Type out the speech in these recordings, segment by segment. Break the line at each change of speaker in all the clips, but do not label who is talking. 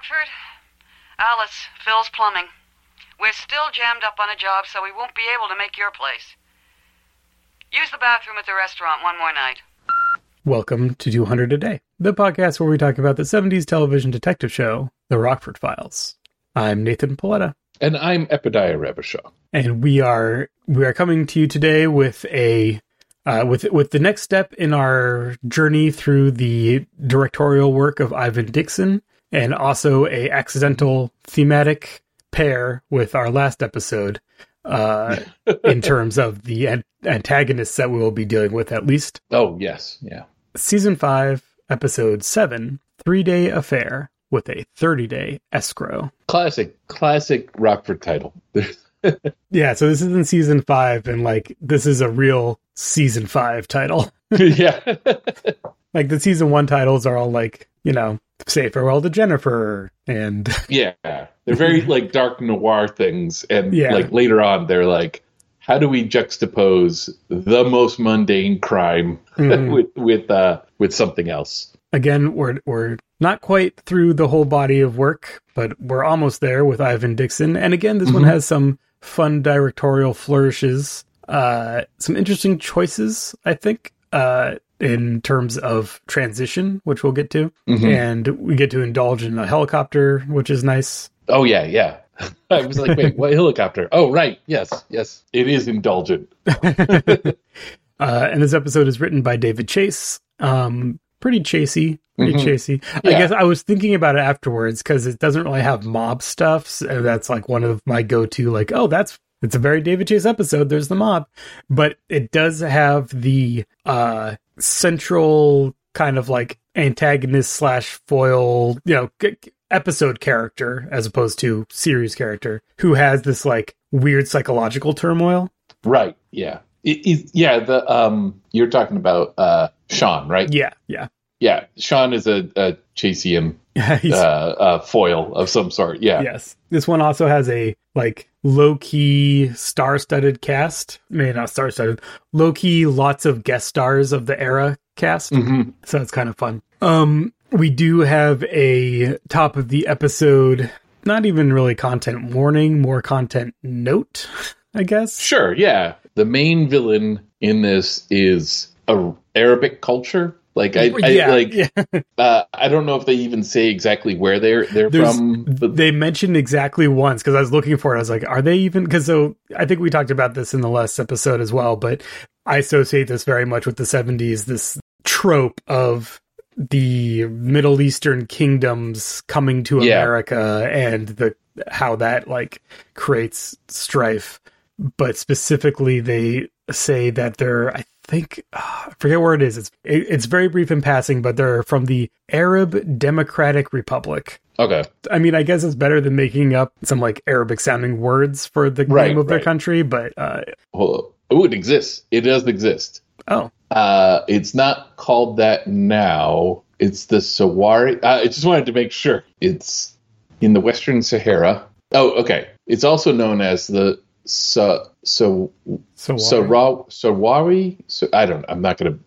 Rockford? Alice, Phil's plumbing. We're still jammed up on a job, so we won't be able to make your place. Use the bathroom at the restaurant one more night.
Welcome to 200 a Day, the podcast where we talk about the 70s television detective show, The Rockford Files. I'm Nathan Paletta.
And I'm Epidiah Ravachol.
And we are we are coming to you today with a uh, with with the next step in our journey through the directorial work of Ivan Dixon, and also a accidental thematic pair with our last episode uh, in terms of the an- antagonists that we will be dealing with at least.
Oh yes, yeah.
Season five, episode seven, three day affair with a thirty day escrow.
Classic, classic Rockford title.
yeah, so this is in season five, and like this is a real season five title.
yeah.
like the season one titles are all like, you know, say farewell to Jennifer and
Yeah. They're very like dark noir things. And
Yeah.
like later on they're like, how do we juxtapose the most mundane crime
Mhm.
with with uh with something else?
again, we're we're not quite through the whole body of work, but we're almost there with Ivan Dixon. And again, this one
Mhm.
has some fun directorial flourishes, uh, some interesting choices, I think, uh, in terms of transition, which we'll get to,
Mhm.
and we get to indulge in a helicopter, which is nice.
Oh yeah, yeah. I was like, wait, what helicopter? Oh right, yes, yes. It is indulgent.
Uh, and this episode is written by David Chase. Um, pretty chasey, pretty
Mhm.
chasey. I guess I was thinking about it afterwards because it doesn't really have mob stuff. So that's like one of my go-to. Like, oh, that's it's a very David Chase episode. There's the mob, but it does have the uh central kind of like antagonist slash foil, you know, episode character as opposed to series character who has this like weird psychological turmoil.
Right, yeah. It, it, yeah, the um you're talking about uh Sean, right?
Yeah, yeah.
Yeah, Sean is a, a Chasium uh, uh, foil of some sort. Yeah.
Yes. This one also has a like low key star studded cast. Maybe not star studded. Low key lots of guest stars of the era cast.
Mhm.
So it's kind of fun. Um we do have a top of the episode not even really content warning, more content note, I guess.
Sure. Yeah. The main villain in this is a Arabic culture. Like I, I
yeah,
like
yeah.
uh, I don't know if they even say exactly where they're they're
There's-
from. But
they mentioned exactly once because I was looking for it. I was like, are they even? Because so I think we talked about this in the last episode as well, but I associate this very much with the 70s, this trope of the Middle Eastern kingdoms coming to
Yeah.
America and the how that like creates strife. But specifically, they say that they're, I think, ah, I forget where it is. It's it, it's very brief in passing, but they're from the Arab Democratic Republic.
okay.
I mean, I guess it's better than making up some like Arabic sounding words for the
Right,
name of their country, but uh,
Well, oh, it exists. It does exist.
oh,
Uh, it's not called that now. It's the Sahrawi. Uh, I just wanted to make sure. It's in the Western Sahara. Oh, okay. It's also known as the Sa so
so
Sahra- Sahrawi. So I don't. I'm not going to.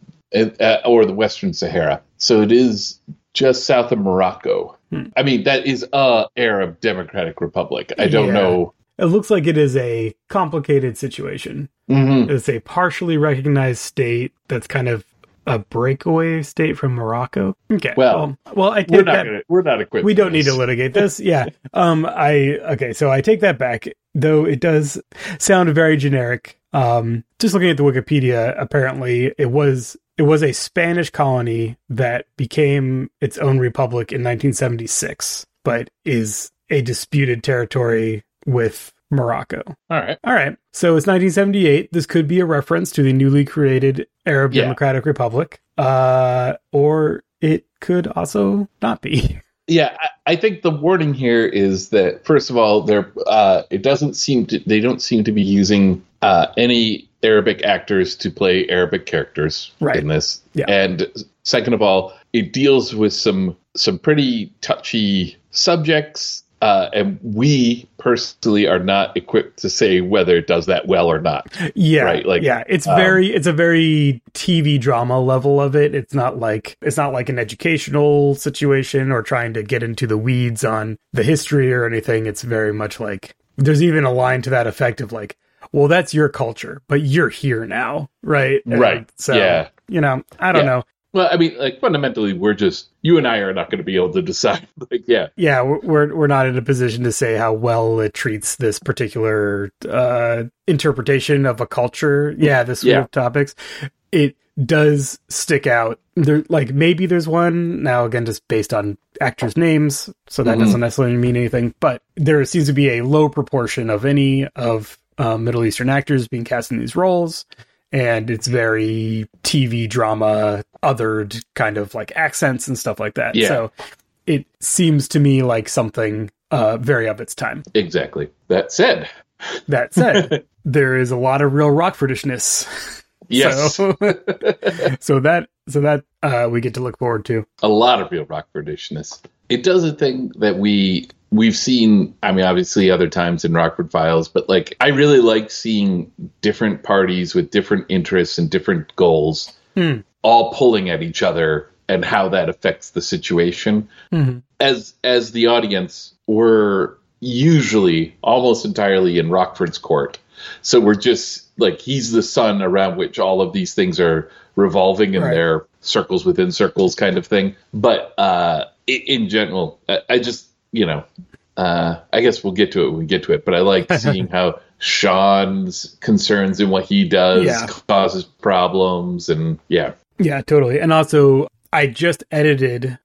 Uh, or the Western Sahara. So it is just south of Morocco.
Hmm.
I mean, that is a Arab Democratic Republic. I don't
Yeah.
know.
it looks like it is a complicated situation.
Mhm.
It's a partially recognized state that's kind of a breakaway state from Morocco. Okay,
Well,
well, well I
We're not.
that.
Gonna, we're not equipped.
we don't need to litigate this. Yeah. Um. I okay. So I take that back. Though it does sound very generic. Um. Just looking at the Wikipedia, apparently it was it was a Spanish colony that became its own republic in 1976, but is a disputed territory with Morocco.
All right.
All right. So it's 1978. This could be a reference to the newly created Arab
Yeah.
Democratic Republic, uh, or it could also not be.
Yeah, I, I think the warning here is that first of all, there uh, it doesn't seem to they don't seem to be using uh, any Arabic actors to play Arabic characters
Right.
in this.
Yeah.
And second of all, it deals with some some pretty touchy subjects uh, and we personally are not equipped to say whether it does that well or not.
Yeah,
Right, like,
yeah, it's
um,
very it's a very TV drama level of it. It's not like it's not like an educational situation or trying to get into the weeds on the history or anything. It's very much like there's even a line to that effect of like, well, that's your culture, but you're here now, right? And
Right,
So
yeah.
you know, I don't
Yeah.
know.
Well, I mean, like fundamentally, we're just you and I are not going to be able to decide. Like, yeah,
yeah we're- we're not in a position to say how well it treats this particular uh interpretation of a culture yeah this
Yeah.
of topics it does stick out there like maybe there's one now again just based on actors names so that
Mhm.
doesn't necessarily mean anything but there seems to be a low proportion of any of uh, middle eastern actors being cast in these roles and it's very tv drama othered kind of like accents and stuff like that
Yeah.
so it seems to me like something uh, very of its time.
exactly. That said,
That said, there is a lot of real Rockfordishness.
yes,
So, so that so that uh, we get to look forward to.
a lot of real Rockfordishness. It does a thing that we we've seen. I mean, obviously, other times in Rockford Files, but like, I really like seeing different parties with different interests and different goals,
Hmm.
all pulling at each other, and how that affects the situation.
Mhm.
As as the audience, we're usually almost entirely in Rockford's court, so we're just like he's the sun around which all of these things are revolving in
Right.
their circles within circles kind of thing. But uh, in general, I just you know, uh, I guess we'll get to it when we get to it. But I like seeing how Sean's concerns and what he does
Yeah.
causes problems, and yeah,
Yeah, totally. And also, I just edited.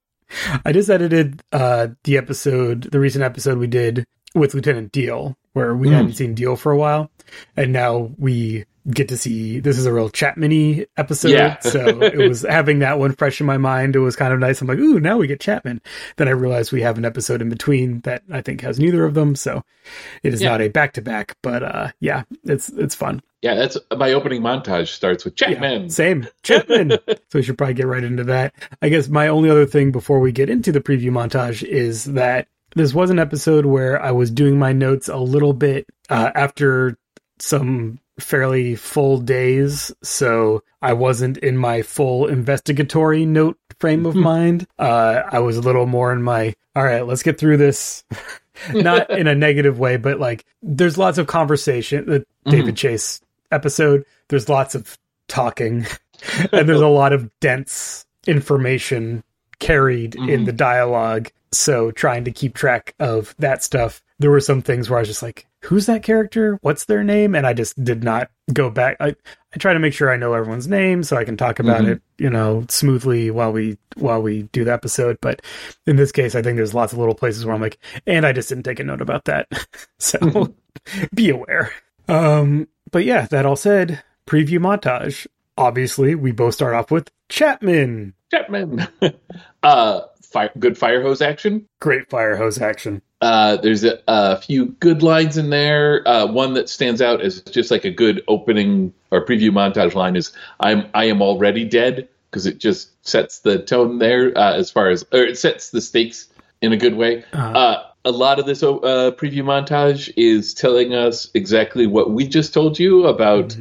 I just edited uh, the episode, the recent episode we did with Lieutenant Deal, where we
Mm.
hadn't seen Deal for a while, and now we get to see. This is a real chat mini episode,
Yeah.
so it was having that one fresh in my mind. It was kind of nice. I'm like, ooh, now we get Chapman. Then I realized we have an episode in between that I think has neither of them, so it is
Yeah.
not a back to back. But uh, yeah, it's it's fun.
yeah. That's my opening montage starts with
Yeah,
Chapman.
same. Chapman. so we should probably get right into that. I guess my only other thing before we get into the preview montage is that this was an episode where I was doing my notes a little bit uh, after some fairly full days. So I wasn't in my full investigatory note frame of mind. Uh, I was a little more in my, all right, let's get through this. Not in a negative way, but like there's lots of conversation. The David Chase episode, there's lots of talking and there's a lot of dense information carried in
Mhm.
the dialogue. So trying to keep track of that stuff, there were some things where I was just like, who's that character? What's their name? And I just did not go back. I, I try to make sure I know everyone's name so I can talk about
Mhm.
it, you know, smoothly while we while we do the episode. But in this case, I think there's lots of little places where I'm like, and I just didn't take a note about that. so be aware. Um, but yeah, that all said, preview montage. Obviously, we both start off with Chapman.
Chapman. uh, fire, good fire hose action.
Great fire hose action.
Uh, there's a, a few good lines in there. Uh, one that stands out as just like a good opening or preview montage line is "I'm I am already dead" because it just sets the tone there uh, as far as or it sets the stakes in a good way.
Uh,
Uh, a lot of this uh, preview montage is telling us exactly what we just told you about.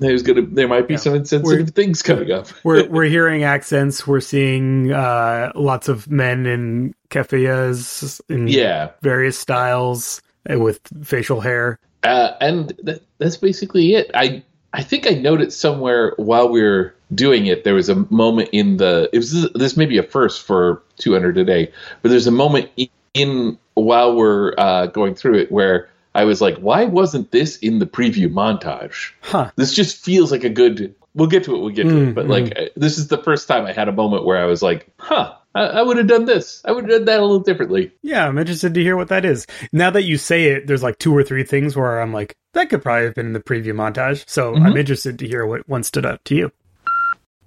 There's gonna there might be
Yeah.
some insensitive
We're-
things coming up.
we're we're hearing accents. We're seeing uh, lots of men in keffiyehs in
yeah.
various styles with facial hair.
Uh, and that, that's basically it. I I think I noted somewhere while we were doing it, there was a moment in the. It was this may be a first for 200 a Day, but there's a moment in, in while we're uh, going through it where I was like, why wasn't this in the preview montage?
Huh.
This just feels like a good. We'll get to it. We'll get to
Mm,
it. But like, uh, this is the first time I had a moment where I was like, huh. I, I would have done this. I would have done that a little differently.
Yeah, I'm interested to hear what that is. Now that you say it, there's like two or three things where I'm like, that could probably have been in the preview montage. So I'm
Mhm.
interested to hear what one stood out to you.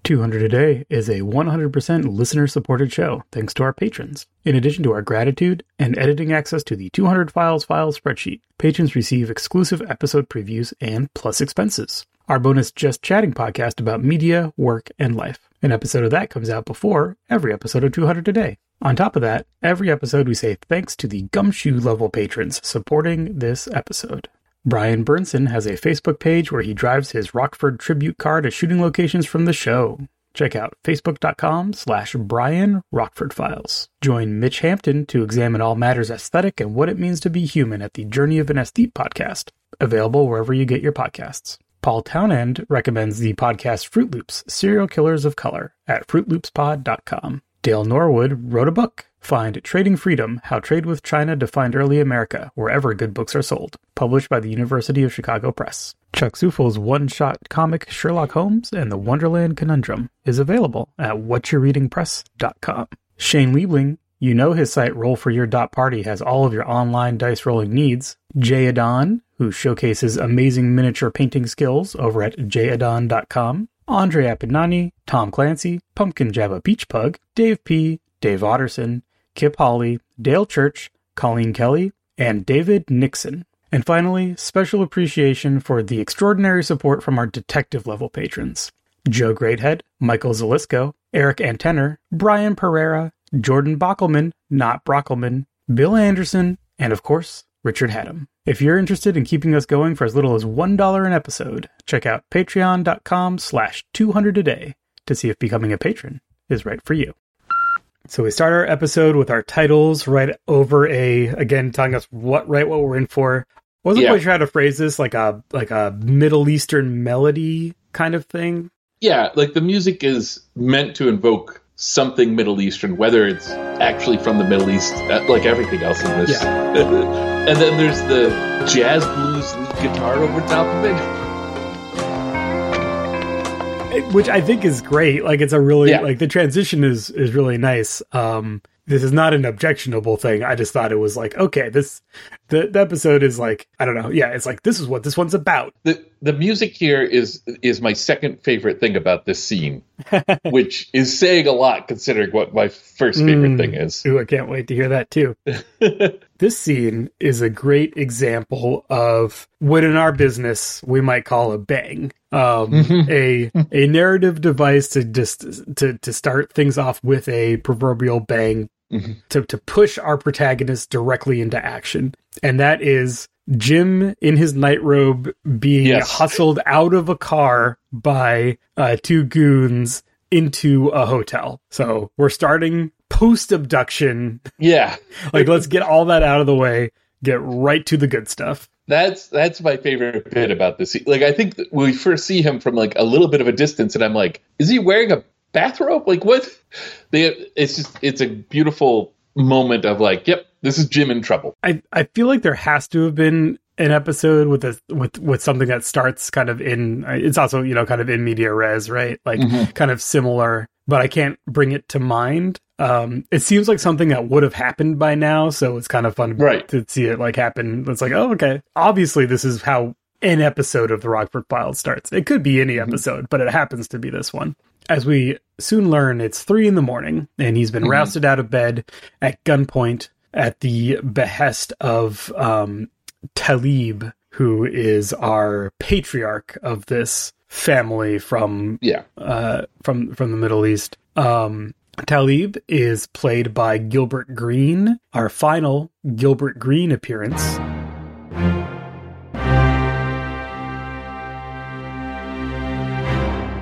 200 a Day is a 100% listener supported show thanks to our patrons. In addition to our gratitude and editing access to the 200 Files file spreadsheet, patrons receive exclusive episode previews and plus expenses. Our bonus Just Chatting podcast about media, work, and life. An episode of that comes out before every episode of 200 a Day. On top of that, every episode we say thanks to the Gumshoe level patrons supporting this episode. Brian Burnson has a Facebook page where he drives his Rockford tribute car to shooting locations from the show. Check out facebook.com slash Brian Rockford Files. Join Mitch Hampton to examine all matters aesthetic and what it means to be human at the Journey of an Aesthete podcast, available wherever you get your podcasts. Paul Townend recommends the podcast Fruit Loops, Serial Killers of Color at fruitloopspod.com. Dael Norwood wrote a book, Find Trading Freedom How Trade with China Defined Early America, wherever good books are sold, published by the University of Chicago Press. Chuck Zufel's one shot comic Sherlock Holmes and the Wonderland Conundrum is available at whatyoureadingpress.com. Shane Liebling, you know his site Roll4Your.party has all of your online dice rolling needs. Jay Adan, who showcases amazing miniature painting skills over at jayadon.com. Andre Appignani, Tom Clancy, Pumpkin Java Beach Pug, Dave P., Dave Otterson, Kip Hawley, Dale Church, Colleen Kelly, and David Nixon. And finally, special appreciation for the extraordinary support from our detective level patrons Joe Greathead, Michael Zalisco, Eric Antener, Brian Perrera, Jordan Bockelman, not Brockelman, Bill Anderson, and of course, Richard Hatem. If you're interested in keeping us going for as little as $1 an episode, check out patreon.com slash 200 a day to see if becoming a patron is right for you. So we start our episode with our titles right over a, again, telling us what right what we're in for. Wasn't
Yeah.
quite sure how to phrase this, like a like a Middle Eastern melody kind of thing.
Yeah, like the music is meant to invoke something Middle Eastern, whether it's actually from the Middle East, uh, like everything else in this. and then there's the jazz blues lead guitar over top of it.
It- which I think is great. Like it's a really
Yeah.
like the transition is is really nice. Um this is not an objectionable thing. I just thought it was like, okay, this the, the episode is like, I don't know. Yeah, it's like this is what this one's about.
The the music here is is my second favorite thing about this scene, which is saying a lot considering what my first favorite
Mm.
thing is.
Ooh, I can't wait to hear that too. this scene is a great example of what in our business we might call a bang. Um, a a narrative device to just to to start things off with a proverbial bang
Mhm.
to to push our protagonist directly into action, and that is Jim in his nightrobe being
Yes.
hustled out of a car by uh, two goons into a hotel. So we're starting post abduction.
Yeah,
Like, let's get all that out of the way, get right to the good stuff.
that's that's my favorite bit about this. Like I think we first see him from like a little bit of a distance, and I'm like, is he wearing a bathrobe? Like what? They, it's just it's a beautiful moment of like, yep, this is Jim in trouble.
I, I feel like there has to have been an episode with a with with something that starts kind of in it's also you know kind of in media res right like
Mhm.
kind of similar but i can't bring it to mind um it seems like something that would have happened by now so it's kind of fun
Right.
to see it like happen it's like oh okay obviously this is how an episode of the rockford files starts it could be any episode but it happens to be this one as we soon learn it's three in the morning and he's been
Mhm.
rousted out of bed at gunpoint at the behest of um, Talib, who is our patriarch of this family from
Yeah,
uh, from from the Middle East. Um, Talib is played by Gilbert Green, our final Gilbert Green appearance.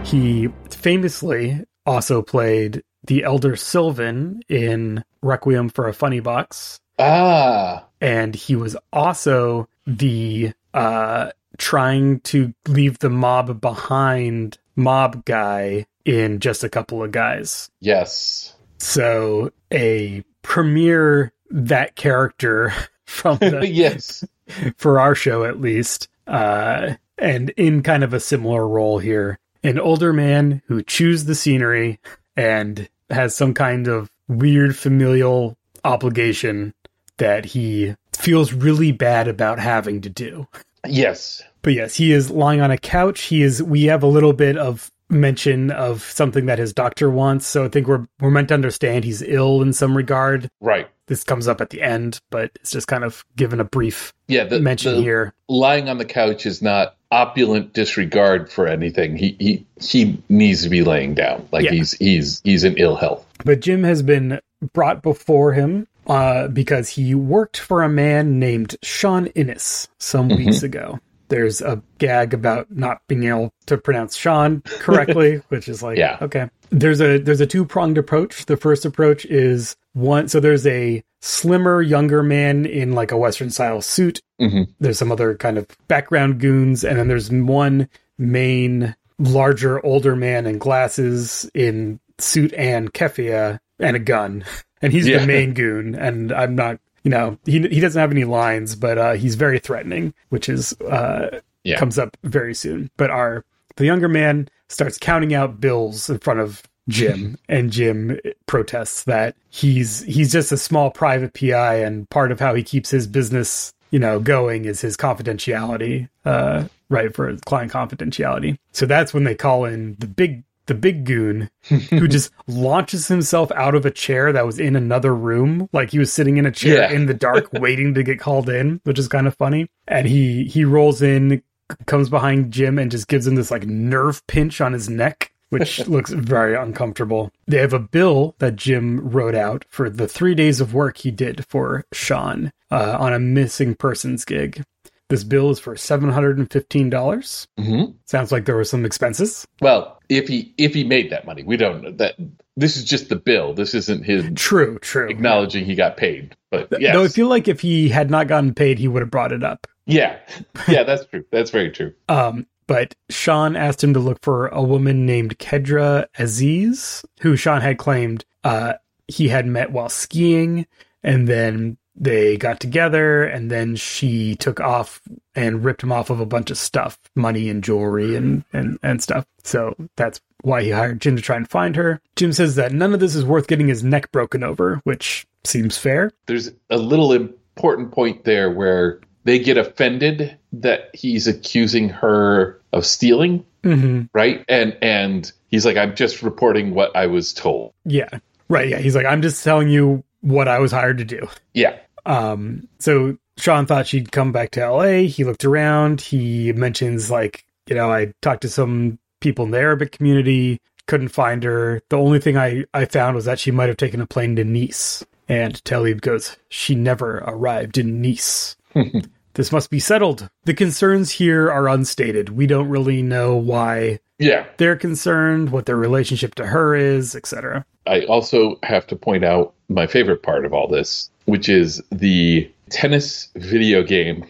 He famously also played the elder Sylvan in Requiem for a Funny Box,
ah,
and he was also the uh trying to leave the mob behind mob guy in just a couple of guys.
Yes,
so a premiere that character from the,
yes,
for our show at least uh and in kind of a similar role here an older man who chews the scenery and has some kind of weird familial obligation that he feels really bad about having to do
yes.
but yes, he is lying on a couch. He is. We have a little bit of mention of something that his doctor wants. So I think we're we're meant to understand he's ill in some regard.
Right.
This comes up at the end, but it's just kind of given a brief
Yeah, the,
mention
the
here.
lying on the couch is not opulent disregard for anything. He he he needs to be laying down. Like
Yeah.
he's he's he's in ill health.
But Jim has been brought before him uh, because he worked for a man named Sean Innes some
Mhm.
weeks ago. There's a gag about not being able to pronounce Sean correctly, which is like,
Yeah.
okay. There's a there's a two pronged approach. The first approach is one. So there's a slimmer, younger man in like a Western style suit.
Mhm.
There's some other kind of background goons, and then there's one main, larger, older man in glasses in suit and keffiyeh and a gun, and he's
Yeah.
the main goon. And I'm not, you know, he he doesn't have any lines, but uh, he's very threatening, which is uh,
Yeah.
comes up very soon. But our the younger man starts counting out bills in front of Jim, and Jim protests that he's he's just a small private PI, and part of how he keeps his business, you know, going is his confidentiality, uh, right for client confidentiality. So that's when they call in the big the big goon who just launches himself out of a chair that was in another room like he was sitting in a chair
Yeah.
in the dark waiting to get called in which is kind of funny and he he rolls in comes behind Jim and just gives him this like nerve pinch on his neck, which looks very uncomfortable. They have a bill that Jim wrote out for the three days of work he did for Sean uh, on a missing persons gig. This bill is for seven hundred and fifteen dollars.
hmm
Sounds like there were some expenses.
Well, if he if he made that money, we don't know that. This is just the bill. This isn't his
True, true.
acknowledging he got paid. But yes.
Though I feel like if he had not gotten paid, he would have brought it up.
yeah, yeah, that's true. That's very true.
Um, but Sean asked him to look for a woman named Kedra Aziz, who Sean had claimed uh, he had met while skiing, and then they got together, and then she took off and ripped him off of a bunch of stuff, money and jewelry and and and stuff. So that's why he hired Jim to try and find her. Jim says that none of this is worth getting his neck broken over, which seems fair.
There's a little important point there where they get offended that he's accusing her of stealing,
hmm
right? And and he's like, I'm just reporting what I was told.
Yeah, right. Yeah, he's like, I'm just telling you what I was hired to do.
Yeah.
Um, so Sean thought she'd come back to LA. He looked around. He mentions, like, you know, I talked to some people in the Arabic community, couldn't find her. The only thing I, I found was that she might have taken a plane to Nice. And Talib goes, She never arrived in Nice. this must be settled. The concerns here are unstated. We don't really know why
Yeah.
they're concerned, what their relationship to her is, etc.
I also have to point out my favorite part of all this, which is the tennis video game.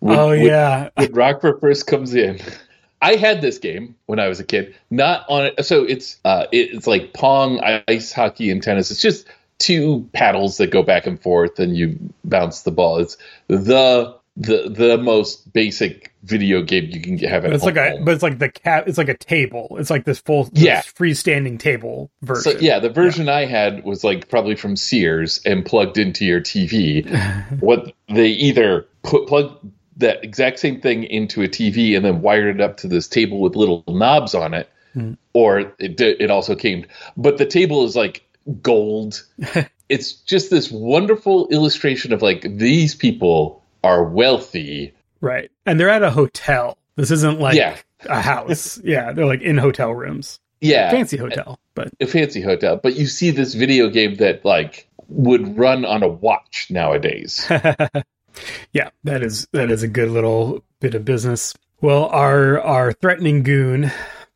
When-
oh,
when-
yeah.
when Rockford first comes in. I had this game when I was a kid. Not on it. So it's uh, it, it's like pong, ice hockey, and tennis. It's just two paddles that go back and forth, and you bounce the ball. It's the the the most basic video game you can have at
But it's
home.
like a, but it's like the cat. It's like a table. It's like this full,
Yeah.
this freestanding table version.
So yeah, the version I had was like probably from Sears and plugged into your TV. what they either put plug that exact same thing into a TV and then wired it up to this table with little knobs on it,
Hmm.
or it it also came. But the table is like gold. it's just this wonderful illustration of like these people are wealthy.
right, and they're at a hotel. This isn't like
Yeah.
a house. yeah, they're like in hotel rooms,
Yeah,
fancy hotel. But
a fancy hotel. But you see this video game that like would run on a watch nowadays.
yeah, that is that is a good little bit of business. Well, our our threatening goon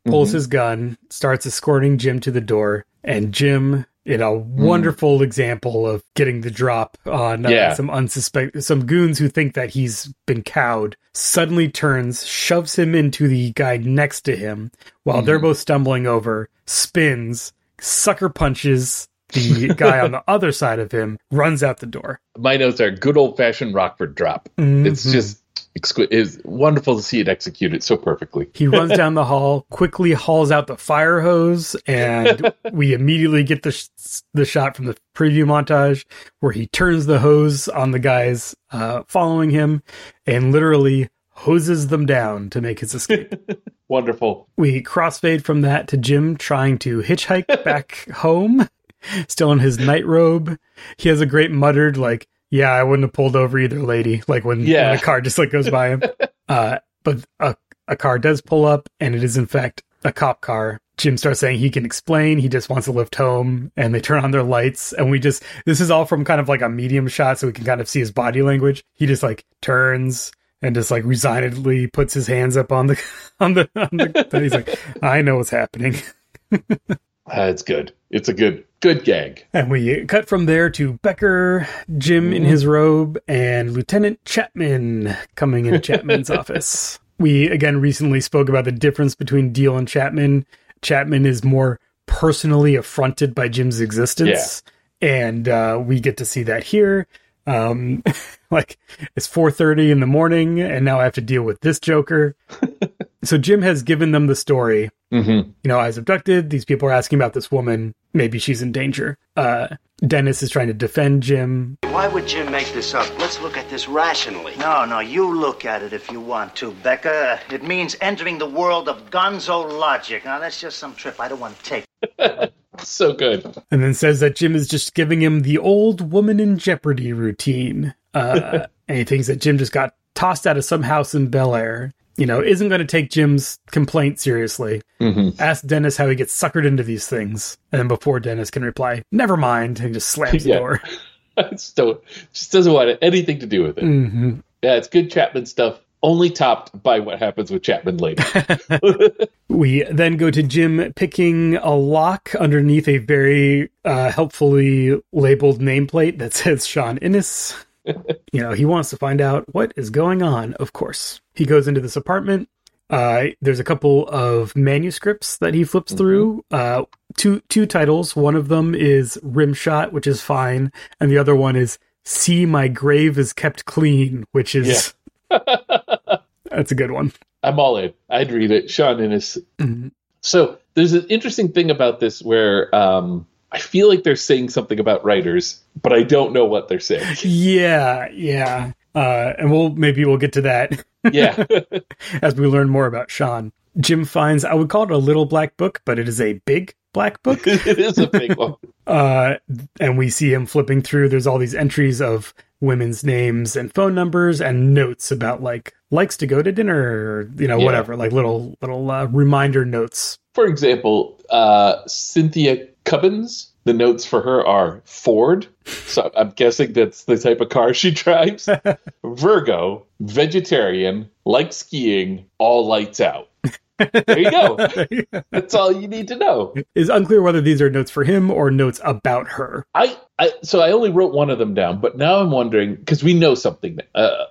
pulls
Mhm.
his gun, starts escorting Jim to the door, and Jim, in a wonderful example of getting the drop on uh,
Yeah.
some unsuspect some goons who think that he's been cowed, suddenly turns, shoves him into the guy next to him while they're
Mhm.
both stumbling over, spins, sucker punches the guy on the other side of him, runs out the door.
my notes are good old fashioned Rockford drop. It's
Mhm.
just it's wonderful to see it executed so perfectly.
He runs down the hall, quickly hauls out the fire hose, and we immediately get the sh- the shot from the preview montage where he turns the hose on the guys uh, following him and literally hoses them down to make his escape.
Wonderful.
we crossfade from that to Jim trying to hitchhike back home. still in his night robe. He has a great muttered like, "Yeah, I wouldn't have pulled over either, lady." Like when,
Yeah.
when a car just like goes by him. uh, but a a car does pull up, and it is in fact a cop car. Jim starts saying he can explain. He just wants to lift home, and they turn on their lights, and we just this is all from kind of like a medium shot, so we can kind of see his body language. He just like turns and just like resignedly puts his hands up on the on the on the. he's like, "I know what's happening."
Uh, it's good. It's a good good gag.
And we cut from there to Becker, Jim in his robe, and Lieutenant Chapman coming into Chapman's office. We again recently spoke about the difference between Deal and Chapman. Chapman is more personally affronted by Jim's existence, and uh, we get to see that here. Um, like it's four thirty in the morning, and now I have to deal with this Joker. so Jim has given them the story
Mm-hmm.
you know, I was abducted. These people are asking about this woman. Maybe she's in danger. Uh, Dennis is trying to defend Jim.
Why would Jim make this up? Let's look at this rationally.
No, no, you look at it if you want to, Becker. It means entering the world of gonzo logic. Now, that's just some trip I don't want to take.
So good.
And then says that Jim is just giving him the old woman in jeopardy routine. Uh, and he thinks that Jim just got tossed out of some house in Bel Air. You know, isn't going to take Jim's complaint seriously.
Mm-hmm.
Ask Dennis how he gets suckered into these things. And then before Dennis can reply, never mind, and just slams the door.
just don't just doesn't want anything to do with it.
hmm
Yeah, it's good Chapman stuff. Only topped by what happens with Chapman later.
We then go to Jim picking a lock underneath a very uh, helpfully labeled nameplate that says Sean Innes. you know, he wants to find out what is going on, of course. He goes into this apartment. Uh, there's a couple of manuscripts that he flips through. Uh, two two titles. One of them is Rimshot, which is fine, and the other one is See My Grave is Kept Clean, which is yeah. that's a good one.
I'm all in. I'd read it. Sean Innes.
Mhm.
So there's an interesting thing about this where um, I feel like they're saying something about writers, but I don't know what they're saying.
Yeah, yeah. Uh, and we'll maybe we'll get to that
Yeah.
as we learn more about Sean. Jim finds I would call it a little black book, but it is a big black book.
it is a big one.
uh, and we see him flipping through. There's all these entries of women's names and phone numbers and notes about like likes to go to dinner or you know
Yeah.
whatever like little little uh, reminder notes.
For example, uh, Cynthia Cubbins, the notes for her are Ford. So I'm guessing that's the type of car she drives. Virgo, vegetarian, likes skiing, all lights out. There you go. That's all you need to know.
It's unclear whether these are notes for him or notes about her.
I, I so I only wrote one of them down, but now I'm wondering because we know something. Uh,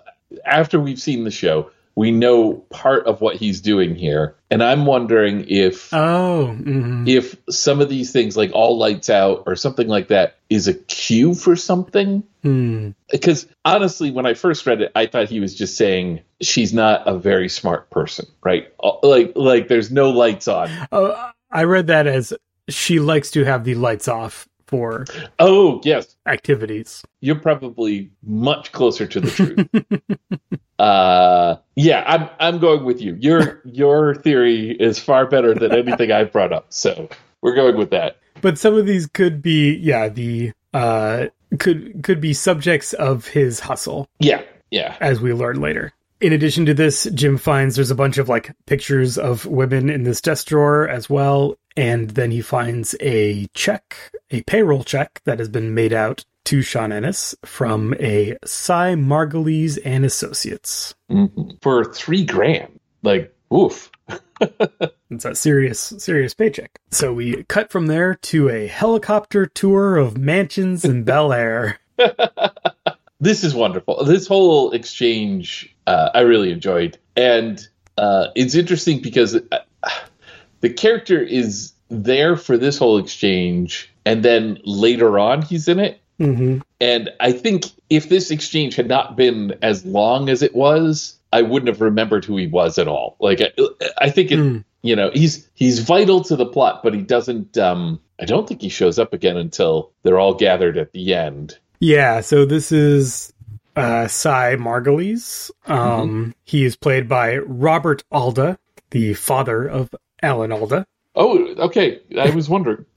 after we've seen the show, we know part of what he's doing here, and I'm wondering if
Oh, mhm.
if some of these things, like all lights out or something like that, is a cue for something.
Hmm.
Because honestly, when I first read it, I thought he was just saying she's not a very smart person, right? Uh, Like, like there's no lights on.
Oh, I read that as she likes to have the lights off for
Oh, yes,
activities.
you're probably much closer to the truth. uh, yeah, I'm I'm going with you. Your your theory is far better than anything I've brought up, so we're going with that.
But some of these could be, yeah, the uh could could be subjects of his hustle,
Yeah, yeah.
as we learn later. In addition to this, Jim finds there's a bunch of like pictures of women in this desk drawer as well, and then he finds a check, a payroll check that has been made out to Sean Innes from a Cy Margulies and Associates.
Mhm. For three grand, like oof.
It's a serious, serious paycheck. So we cut from there to a helicopter tour of mansions in Bel Air.
this is wonderful. This whole exchange, uh, I really enjoyed, and uh, it's interesting because uh, the character is there for this whole exchange, and then later on he's in it.
Mm-hmm.
And I think if this exchange had not been as long as it was, I wouldn't have remembered who he was at all. Like I, I think it,
Mm.
you know, he's he's vital to the plot, but he doesn't. Um, I don't think he shows up again until they're all gathered at the end.
Yeah, so this is uh, Cy Margulies. Um, He is played by Robert Alda, the father of Alan Alda.
Oh, okay. I was wondering.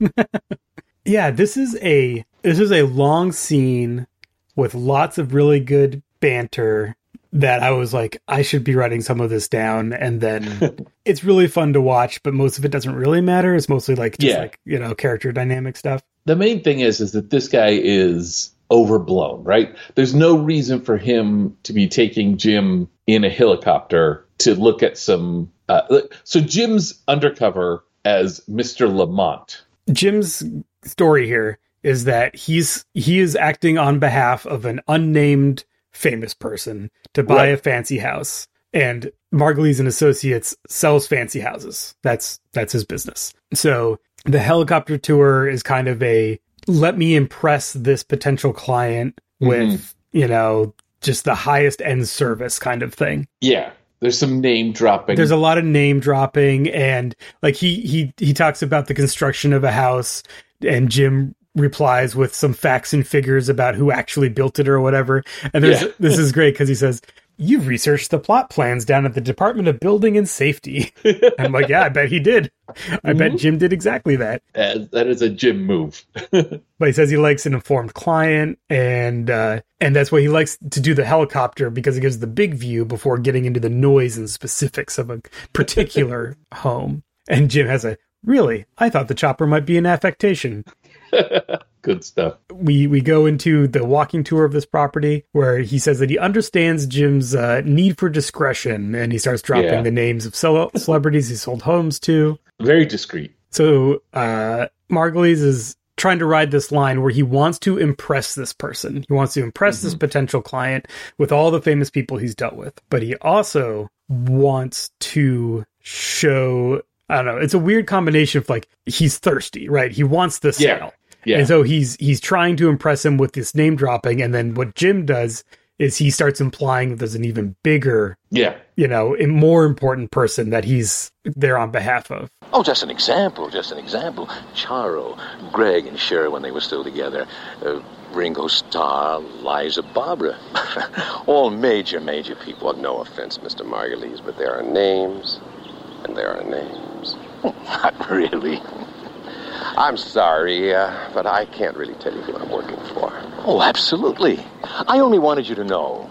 Yeah, this is a this is a long scene with lots of really good banter that I was like, I should be writing some of this down. And then it's really fun to watch, but most of it doesn't really matter. It's mostly like just
Yeah.
like, you know, character dynamic stuff.
the main thing is is that this guy is overblown, right? There's no reason for him to be taking Jim in a helicopter to look at some. Uh, so Jim's undercover as Mr. Lamont.
Jim's story here is that he's he is acting on behalf of an unnamed famous person to buy
Right.
a fancy house and Margulies and Associates sells fancy houses. That's that's his business. So the helicopter tour is kind of a let me impress this potential client with, you know, just the highest end service kind of thing
Yeah, there's some name dropping.
there's a lot of name dropping and like he he he talks about the construction of a house and jim replies with some facts and figures about who actually built it or whatever and there's
Yeah.
this is great because he says you've researched the plot plans down at the department of building and safety. I'm like yeah i bet he did. I bet jim did exactly that.
Uh, that is a Jim move.
but he says he likes an informed client and uh and that's why he likes to do the helicopter because it gives the big view before getting into the noise and specifics of a particular home. And jim has a really? I thought the chopper might be an affectation
Good stuff.
we we go into the walking tour of this property where he says that he understands Jim's uh, need for discretion, and he starts dropping
Yeah.
the names of cel- celebrities he sold homes to.
Very discreet.
So uh Margulies is trying to ride this line where he wants to impress this person. He wants to impress this potential client with all the famous people he's dealt with. But he also wants to show I don't know, it's a weird combination of like he's thirsty, right? He wants this
Yeah.
sale.
Yeah.
And so he's he's trying to impress him with this name dropping and then what Jim does is he starts implying that there's an even bigger,
yeah.
you know, a more important person that he's there on behalf of.
Oh, just an example, just an example. Charo, Greg, and Cher when they were still together. Uh, Ringo Starr, Liza Barbra. All major, major people.
Well, no offense, Mr. Margulies, but there are names, and there are names.
Not really.
I'm sorry, uh, but I can't really tell you who I'm working for.
Oh, absolutely. I only wanted you to know.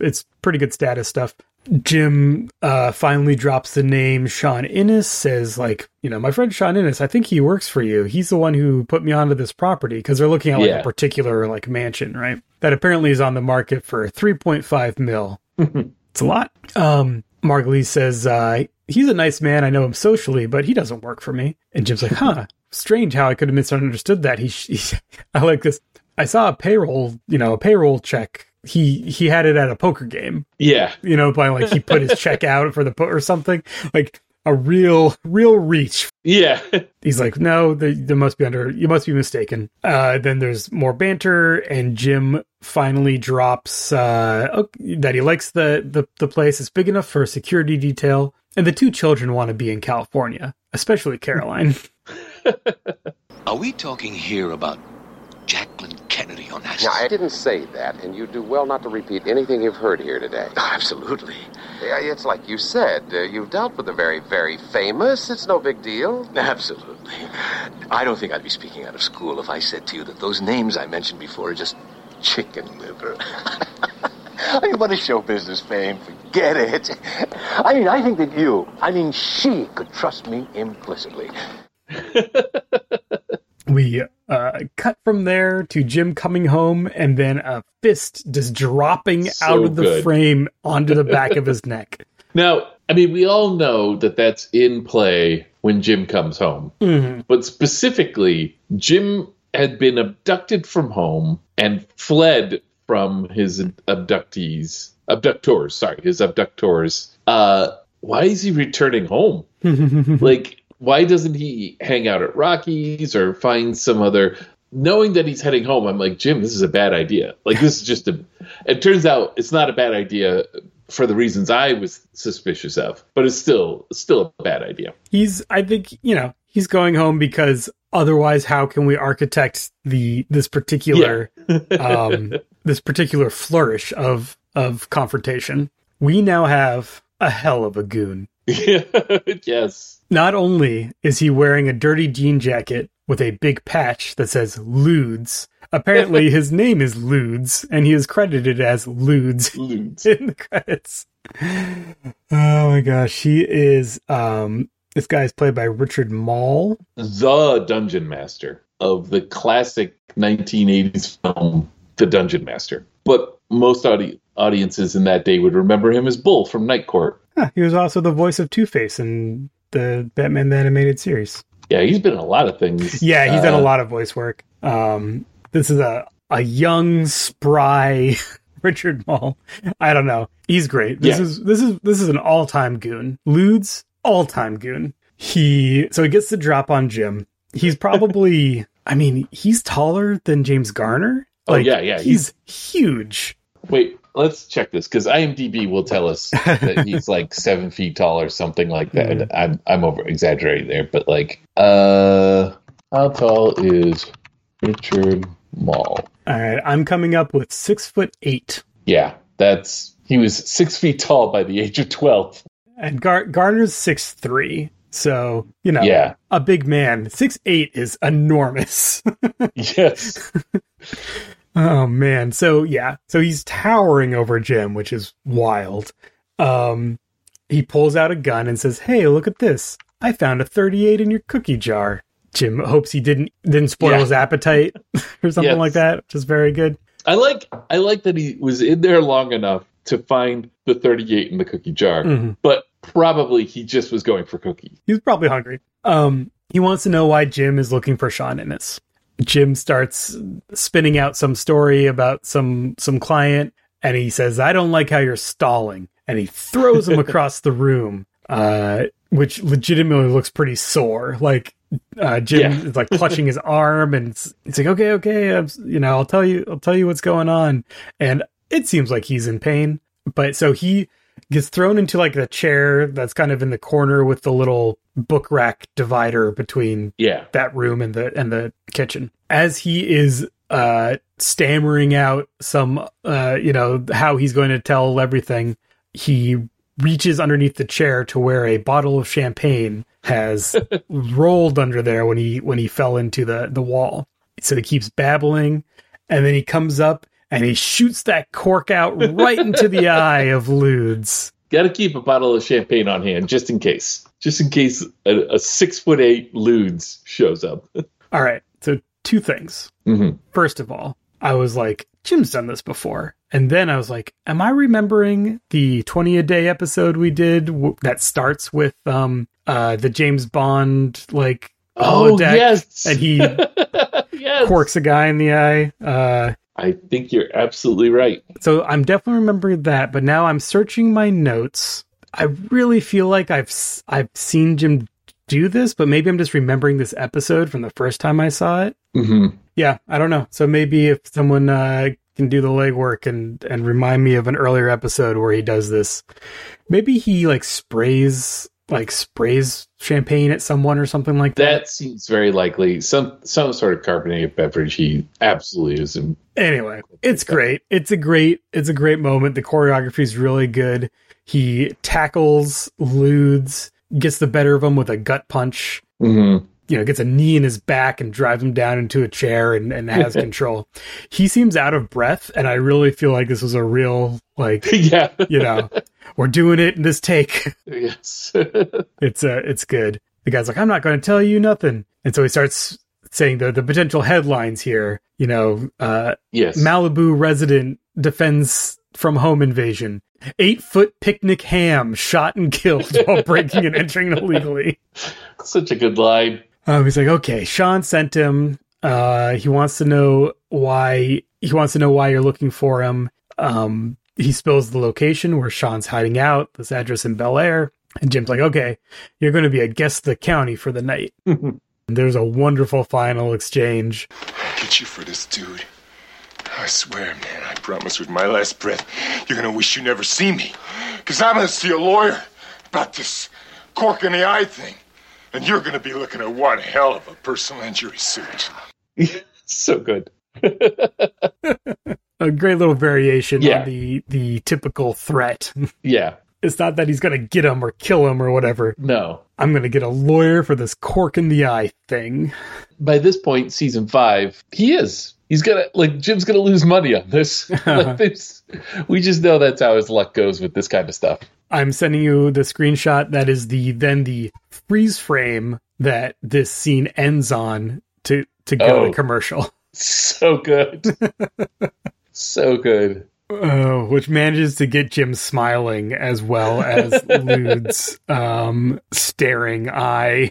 it's pretty good status stuff. Jim uh, finally drops the name Sean Innes, says, like, you know, my friend Sean Innes, I think he works for you. He's the one who put me onto this property because they're looking at like
Yeah.
a particular like mansion, right? That apparently is on the market for 3.5 mil. it's a lot. Um, Margulies says, uh, he's a nice man. I know him socially, but he doesn't work for me. And Jim's like, huh, strange how I could have misunderstood that. He, he I like this. I saw a payroll, you know, a payroll check. He he had it at a poker game
Yeah.
you know, by like he put his check out for the put or something, like a real, real reach.
Yeah.
He's like, no, there, there must be under, you must be mistaken. Uh, then there's more banter, and Jim finally drops uh, that he likes the, the the place. It's big enough for a security detail, and the two children want to be in California, especially Caroline.
Are we talking here about Jacqueline Kennedy on that?
Now, I didn't say that, and you do well not to repeat anything you've heard here today.
Absolutely.
It's like you said, uh, you've dealt with the very, very famous. It's no big deal.
Absolutely. I don't think I'd be speaking out of school if I said to you that those names I mentioned before are just chicken liver. I mean, what is show business fame? Forget it. I mean, I think that you, I mean, she could trust me implicitly.
we uh, cut from there to Jim coming home, and then a fist just dropping
So
out of the
good.
frame onto the back of his neck.
Now, I mean, we all know that that's in play when Jim comes home. But specifically, Jim had been abducted from home and fled from his abductees, abductors, sorry, his abductors. Uh, why is he returning home? like, why doesn't he hang out at Rocky's or find some other? Knowing that he's heading home, I'm like, Jim, this is a bad idea. Like, this is just a. It turns out it's not a bad idea for the reasons I was suspicious of, but it's still still a bad idea.
he's i think you know he's going home because otherwise how can we architect the this particular um this particular flourish of of confrontation we now have a hell of a goon
yes.
Not only is he wearing a dirty jean jacket with a big patch that says Ludes. Apparently, his name is Ludes, and he is credited as Ludes
Ludes.
in the credits. Oh my gosh, he is. Um, this guy is played by Richard Moll.
The Dungeon Master of the classic 1980s film, The Dungeon Master. But most audi- audiences in that day would remember him as Bull from Night Court.
Huh, he was also the voice of Two Face in the Batman the Animated Series.
Yeah, he's been in a lot of things.
Yeah, he's done a
Uh,
lot of voice work. Um, this is a a young, spry Richard Moll. I don't know. He's great. This
Yeah.
is this is this is an all time goon. Ludes all time goon. He so he gets the drop on Jim. He's probably. I mean, he's taller than James Garner.
Oh, yeah, yeah,
He's huge.
Wait, let's check this because IMDb will tell us that he's like seven feet tall or something like that.
Mhm.
I'm I'm over exaggerating there, but like, uh, how tall is Richard Moll?
All right, I'm coming up with six foot eight.
Yeah, that's he was six feet tall by the age of twelve.
And Gar- Garner's six three. So, you know,
Yeah.
a big man. Six eight is enormous.
Yes,
oh man. So yeah. So he's towering over Jim, which is wild. Um he pulls out a gun and says, Hey, look at this. I found a 38 in your cookie jar. Jim hopes he didn't didn't spoil
Yeah.
his appetite or something
Yes.
like that, which is very good.
I like I like that he was in there long enough to find the 38 in the cookie jar,
Mhm.
but probably he just was going for cookies.
He's probably hungry. Um, he wants to know why Jim is looking for Sean Innes. Jim starts spinning out some story about some some client, and he says, "I don't like how you're stalling," and he throws him across the room, uh, which legitimately looks pretty sore. Like uh, Jim
Yeah.
is like clutching his arm, and it's, it's like, "Okay, okay, I'm, you know, I'll tell you, I'll tell you what's going on," and it seems like he's in pain. But so he gets thrown into like the chair that's kind of in the corner with the little book rack divider between
Yeah,
that room and the and the kitchen. As he is uh stammering out some uh you know how he's going to tell everything, he reaches underneath the chair to where a bottle of champagne has rolled under there when he when he fell into the the wall. So he keeps babbling and then he comes up and he shoots that cork out right into the eye of Ludes.
got to keep a bottle of champagne on hand just in case, just in case a, a six foot eight ludes shows up.
All right. So two things.
hmm
First of all, I was like, Jim's done this before. And then I was like, am I remembering the 20 a day episode we did w- that starts with um uh the James Bond like
Oh
holodeck
yes,
and he
yes.
corks a guy in the eye. Uh
I think you're absolutely right.
so I'm definitely remembering that, but now I'm searching my notes. I really feel like I've I've seen Jim do this, but maybe I'm just remembering this episode from the first time I saw it.
hmm
Yeah, I don't know. So maybe if someone uh, can do the legwork and and remind me of an earlier episode where he does this, maybe he like sprays like sprays champagne at someone or something like that.
That seems very likely. Some some sort of carbonated beverage. He absolutely is. In,
Anyway, it's great. It's a great it's a great moment. The choreography is really good. He tackles Ludes, gets the better of him with a gut punch.
Mhm.
You know, gets a knee in his back and drives him down into a chair and, and has control. He seems out of breath, and I really feel like this was a real, like,
yeah.
you know, we're doing it in this take.
yes.
It's uh, it's good. The guy's like, I'm not going to tell you nothing, and so he starts saying the the potential headlines here. You know, uh,
yes.
Malibu resident defends from home invasion. Eight foot picnic ham shot and killed while breaking and entering illegally.
Such a good line.
Um, he's like, okay, Sean sent him. Uh, he wants to know why. He wants to know why you're looking for him. Um, he spills the location where Sean's hiding out. This address in Bel Air. And Jim's like, okay, you're going to be a guest of the county for the night. and there's a wonderful final exchange.
I'll Get you for this dude. I swear, man, I promise with my last breath, you're gonna wish you never see me. Cause I'm gonna see a lawyer about this cork in the eye thing. And you're gonna be looking at one hell of a personal injury suit.
so good.
A great little variation
Yeah.
on the the typical threat.
Yeah.
It's not that he's going to get him or kill him or whatever.
No.
I'm going to get a lawyer for this cork in the eye thing.
By this point, season five, he is. He's gonna like Jim's gonna lose money on this. like this. We just know that's how his luck goes with this kind of stuff.
I'm sending you the screenshot that is the then the freeze frame that this scene ends on to to go
Oh.
to commercial.
So good. so good.
Uh, which manages to get Jim smiling as well as Lude's um, staring eye.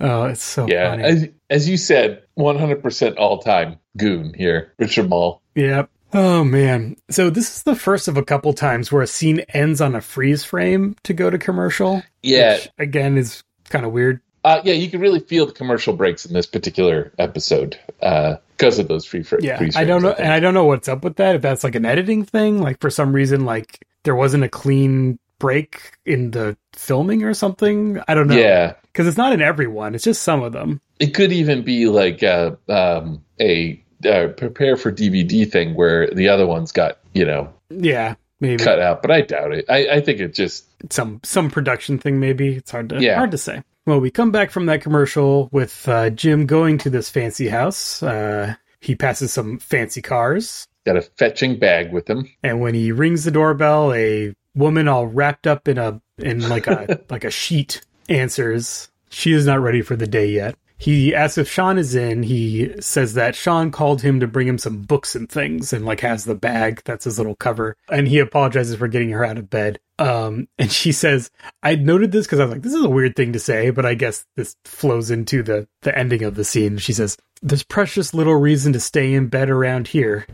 Oh, it's so
Yeah.
funny.
As, as you said, 100% all time goon here, Richard Moll.
Yep. Oh man. So this is the first of a couple times where a scene ends on a freeze frame to go to commercial.
Yeah.
Which, again is kind of weird.
Uh, yeah, you can really feel the commercial breaks in this particular episode because of those free fr-
Yeah.
freeze
I don't know
think.
and I don't know what's up with that if that's like an editing thing like for some reason like there wasn't a clean break in the filming or something. I don't know.
Yeah.
Cuz it's not in everyone. It's just some of them.
It could even be like uh, um, a uh, prepare for DVD thing where the other ones got, you know,
Yeah. Maybe
cut out, but I doubt it. I, I think it just,
some some production thing maybe it's hard to
Yeah.
hard to say well we come back from that commercial with uh, jim going to this fancy house uh, he passes some fancy cars
got a fetching bag with him.
and when he rings the doorbell a woman all wrapped up in a in like a like a sheet answers she is not ready for the day yet he asks if Sean is in. He says that Sean called him to bring him some books and things and like has the bag. That's his little cover. And he apologizes for getting her out of bed. Um, and she says, I noted this because I was like, this is a weird thing to say, but I guess this flows into the, the ending of the scene. She says, there's precious little reason to stay in bed around here.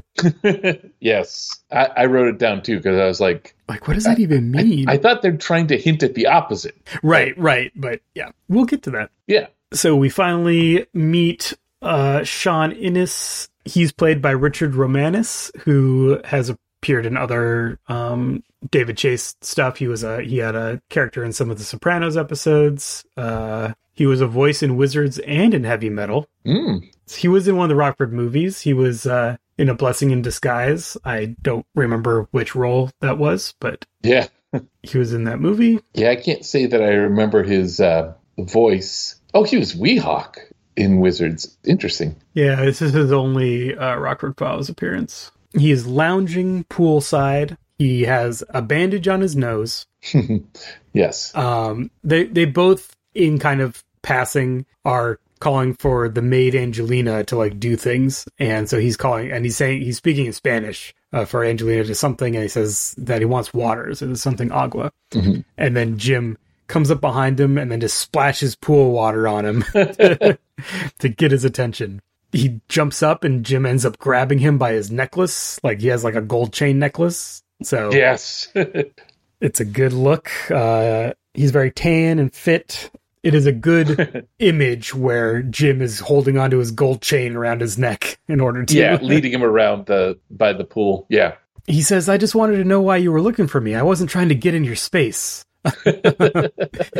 yes. I, I wrote it down too because I was like,
Like, what does that even mean?
I thought they're trying to hint at the opposite.
right, right. But yeah, we'll get to that.
Yeah.
So we finally meet uh, Sean Innes. He's played by Richard Romanus, who has appeared in other um, David Chase stuff. He was a he had a character in some of the Sopranos episodes. Uh, he was a voice in Wizards and in Heavy Metal.
Mm.
He was in one of the Rockford movies. He was uh, in A Blessing in Disguise. I don't remember which role that was, but
Yeah.
he was in that movie.
Yeah, I can't say that I remember his uh, voice. Oh, he was Weehawk in Wizards. Interesting.
Yeah, this is his only uh, Rockford Files appearance. He is lounging poolside. He has a bandage on his nose.
yes.
Um, they they both, in kind of passing, are calling for the maid Angelina to like do things, and so he's calling and he's saying he's speaking in Spanish uh, for Angelina to something, and he says that he wants water, so there's something agua,
Mhm.
and then Jim comes up behind him and then just splashes pool water on him to get his attention. He jumps up and Jim ends up grabbing him by his necklace, like he has like a gold chain necklace. So
Yes.
it's a good look. Uh, he's very tan and fit. It is a good image where Jim is holding onto his gold chain around his neck in order to.
yeah, leading him around the by the pool. Yeah.
He says, "I just wanted to know why you were looking for me. I wasn't trying to get in your space."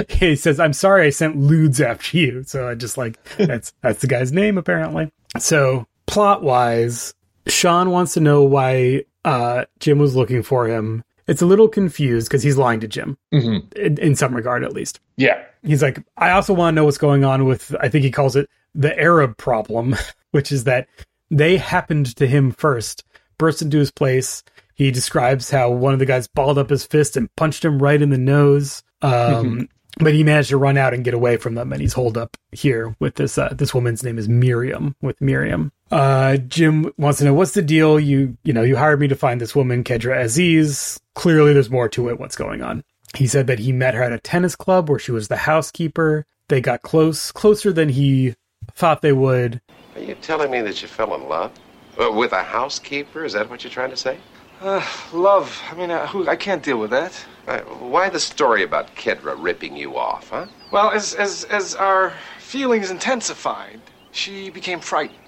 he says, "I'm sorry I sent Ludes after you." So I just like that's that's the guy's name apparently. So plot wise, Sean wants to know why uh, Jim was looking for him. It's a little confused because he's lying to Jim
hmm
in, in some regard, at least.
Yeah.
He's like, I also want to know what's going on with. I think he calls it the Arab problem, which is that they happened to him first, burst into his place. He describes how one of the guys balled up his fist and punched him right in the nose. Um, but he managed to run out and get away from them, and he's holed up here with this. Uh, this woman's name is Miriam. With Miriam, uh, Jim wants to know what's the deal. You you know you hired me to find this woman, Kedra Aziz. Clearly, there's more to it. What's going on? He said that he met her at a tennis club where she was the housekeeper. They got close, closer than he thought they would.
Are you telling me that you fell in love? Uh, with a housekeeper? Is that what you're trying to say?
Uh, love. I mean, uh, who, I can't deal with that.
Uh, why the story about Kedra ripping you off, huh?
Well, as, as, as our feelings intensified, she became frightened.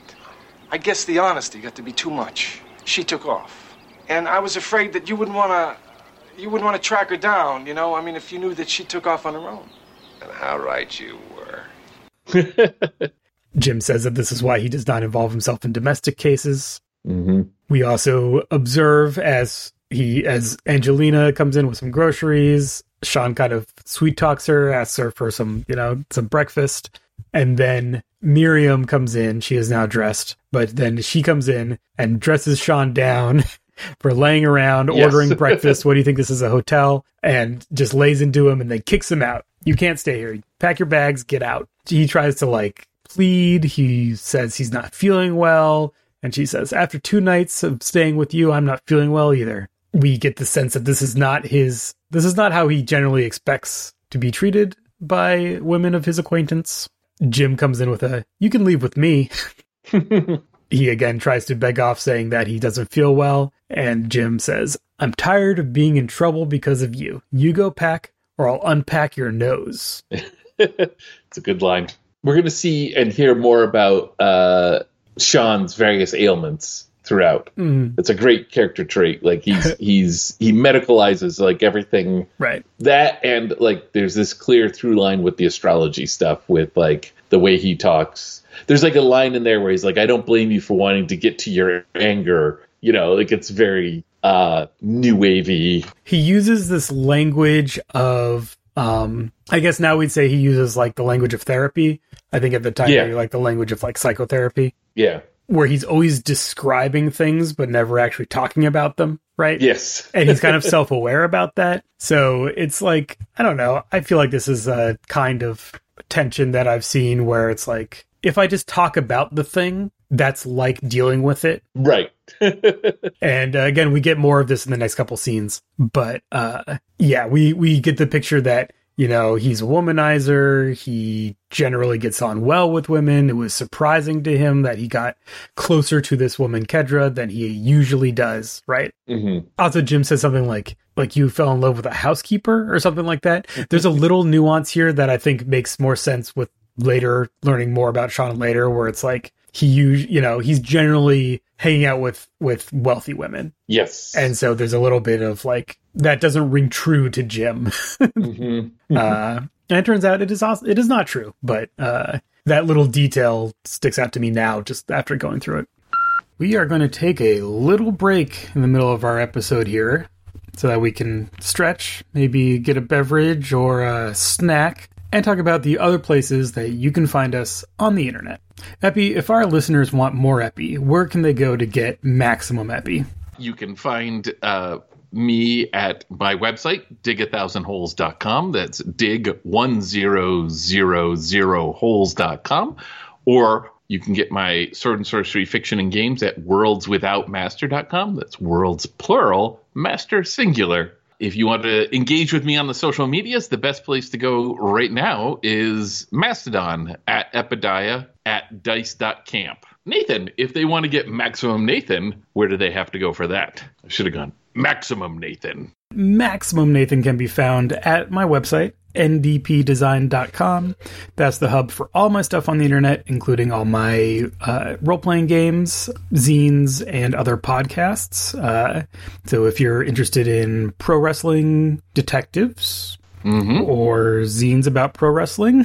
I guess the honesty got to be too much. She took off. And I was afraid that you wouldn't want to. You wouldn't want to track her down, you know? I mean, if you knew that she took off on her own.
And how right you were.
Jim says that this is why he does not involve himself in domestic cases.
hmm
We also observe as he as Angelina comes in with some groceries, Sean kind of sweet talks her, asks her for some, you know, some breakfast. And then Miriam comes in. She is now dressed, but then she comes in and dresses Sean down for laying around,
Yes.
ordering breakfast. What do you think this is a hotel? And just lays into him and then kicks him out. You can't stay here. Pack your bags, get out. He tries to like plead. He says he's not feeling well. And she says, after two nights of staying with you, I'm not feeling well either. We get the sense that this is not his, this is not how he generally expects to be treated by women of his acquaintance. Jim comes in with a, you can leave with me. he again tries to beg off, saying that he doesn't feel well. And Jim says, I'm tired of being in trouble because of you. You go pack, or I'll unpack your nose.
it's a good line. We're going to see and hear more about uh, Sean's various ailments throughout.
Mm,
It's a great character trait. Like he's he's he medicalizes like everything
right.
that and like there's this clear through line with the astrology stuff with like the way he talks. There's like a line in there where he's like, "I don't blame you for wanting to get to your anger." You know, like it's very uh new wavy.
He uses this language of, um, I guess now we'd say he uses like the language of therapy. I think at the time,
Yeah.
like the language of like psychotherapy,
Yeah.
Where he's always describing things but never actually talking about them, right?
Yes.
and he's kind of self-aware about that. So it's like I don't know. I feel like this is a kind of tension that I've seen where it's like if I just talk about the thing, that's like dealing with it.
right.
And uh, again, we get more of this in the next couple scenes. But uh, yeah, we we get the picture that you know he's a womanizer. He generally gets on well with women. It was surprising to him that he got closer to this woman Kedra than he usually does. Right.
hmm
Also, Jim says something like, like you fell in love with a housekeeper or something like that. There's a little nuance here that I think makes more sense with later learning more about Sean later, where it's like he, you know, he's generally hanging out with with wealthy women,
Yes.
and so there's a little bit of like that doesn't ring true to Jim.
Mhm.
uh, and it turns out it is also, it is not true, but uh, that little detail sticks out to me now just after going through it. We are going to take a little break in the middle of our episode here so that we can stretch, maybe get a beverage or a snack, and talk about the other places that you can find us on the internet. Eppy, if our listeners want more Eppy, where can they go to get maximum Eppy?
You can find uh, me at my website, dig1000holes.com. That's dig1000holes.com. Or you can get my sword and sorcery fiction and games at worldswithoutmaster.com. That's worlds plural, master singular. If you want to engage with me on the social medias, the best place to go right now is Mastodon at Epidiah at dice.camp. Nathan, if they want to get maximum Nathan, where do they have to go for that? I should have gone maximum Nathan.
Maximum Nathan can be found at my website, ndpdesign.com. That's the hub for all my stuff on the internet, including all my uh, role playing games, zines, and other podcasts. Uh, so if you're interested in pro wrestling detectives or zines about pro wrestling,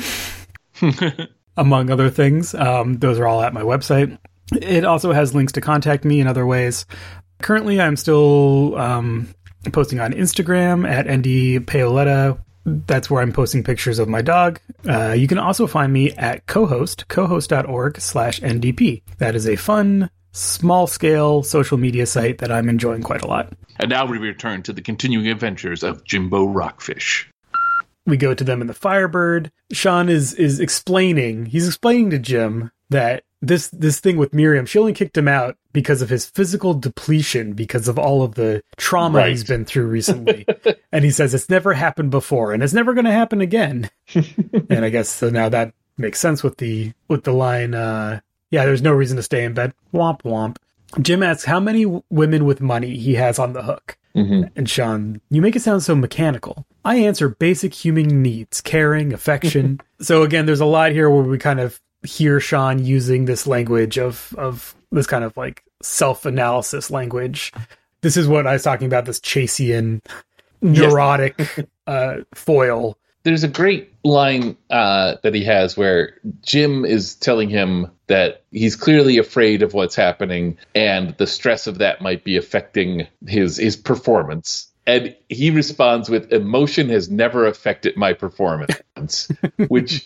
among other things, um, those are all at my website. It also has links to contact me in other ways. Currently, I'm still um, posting on Instagram at ND Paoletta. That's where I'm posting pictures of my dog. Uh, you can also find me at cohost, cohost.org slash NDP. That is a fun, small scale social media site that I'm enjoying quite a lot.
And now we return to the continuing adventures of Jimbo Rockfish.
we go to them in the Firebird. Sean is is explaining. He's explaining to Jim that this this thing with Miriam, she only kicked him out because of his physical depletion because of all of the trauma
Right.
he's been through recently. and he says it's never happened before and it's never going to happen again. and I guess so now that makes sense with the with the line uh yeah, there's no reason to stay in bed. Womp womp. Jim asks how many women with money he has on the hook. And Sean, you make it sound so mechanical. I answer basic human needs, caring, affection. so again, there's a lot here where we kind of hear Sean using this language of of this kind of like self-analysis language. This is what I was talking about, this Chasian neurotic uh foil
there's a great line uh, that he has where Jim is telling him that he's clearly afraid of what's happening and the stress of that might be affecting his his performance. And he responds with emotion has never affected my performance, which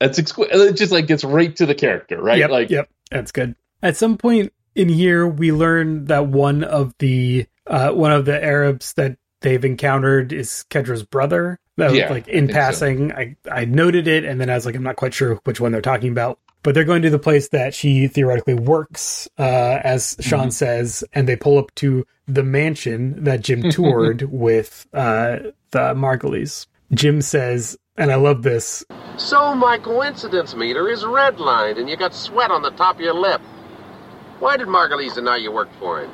that's exqu- it just like gets right to the character, right?
Yep,
like
yep, that's good. At some point in here, we learn that one of the uh, one of the Arabs that they've encountered is Kedra's brother. That was,
Yeah,
like
I
in
so.
passing, I I noted it, and then I was like, I'm not quite sure which one they're talking about. But they're going to the place that she theoretically works, uh, as Sean
Mhm.
says, and they pull up to the mansion that Jim toured with uh, the Margulies. Jim says, and I love this.
So my coincidence meter is redlined and you got sweat on the top of your lip. Why did Margulies deny you worked for him?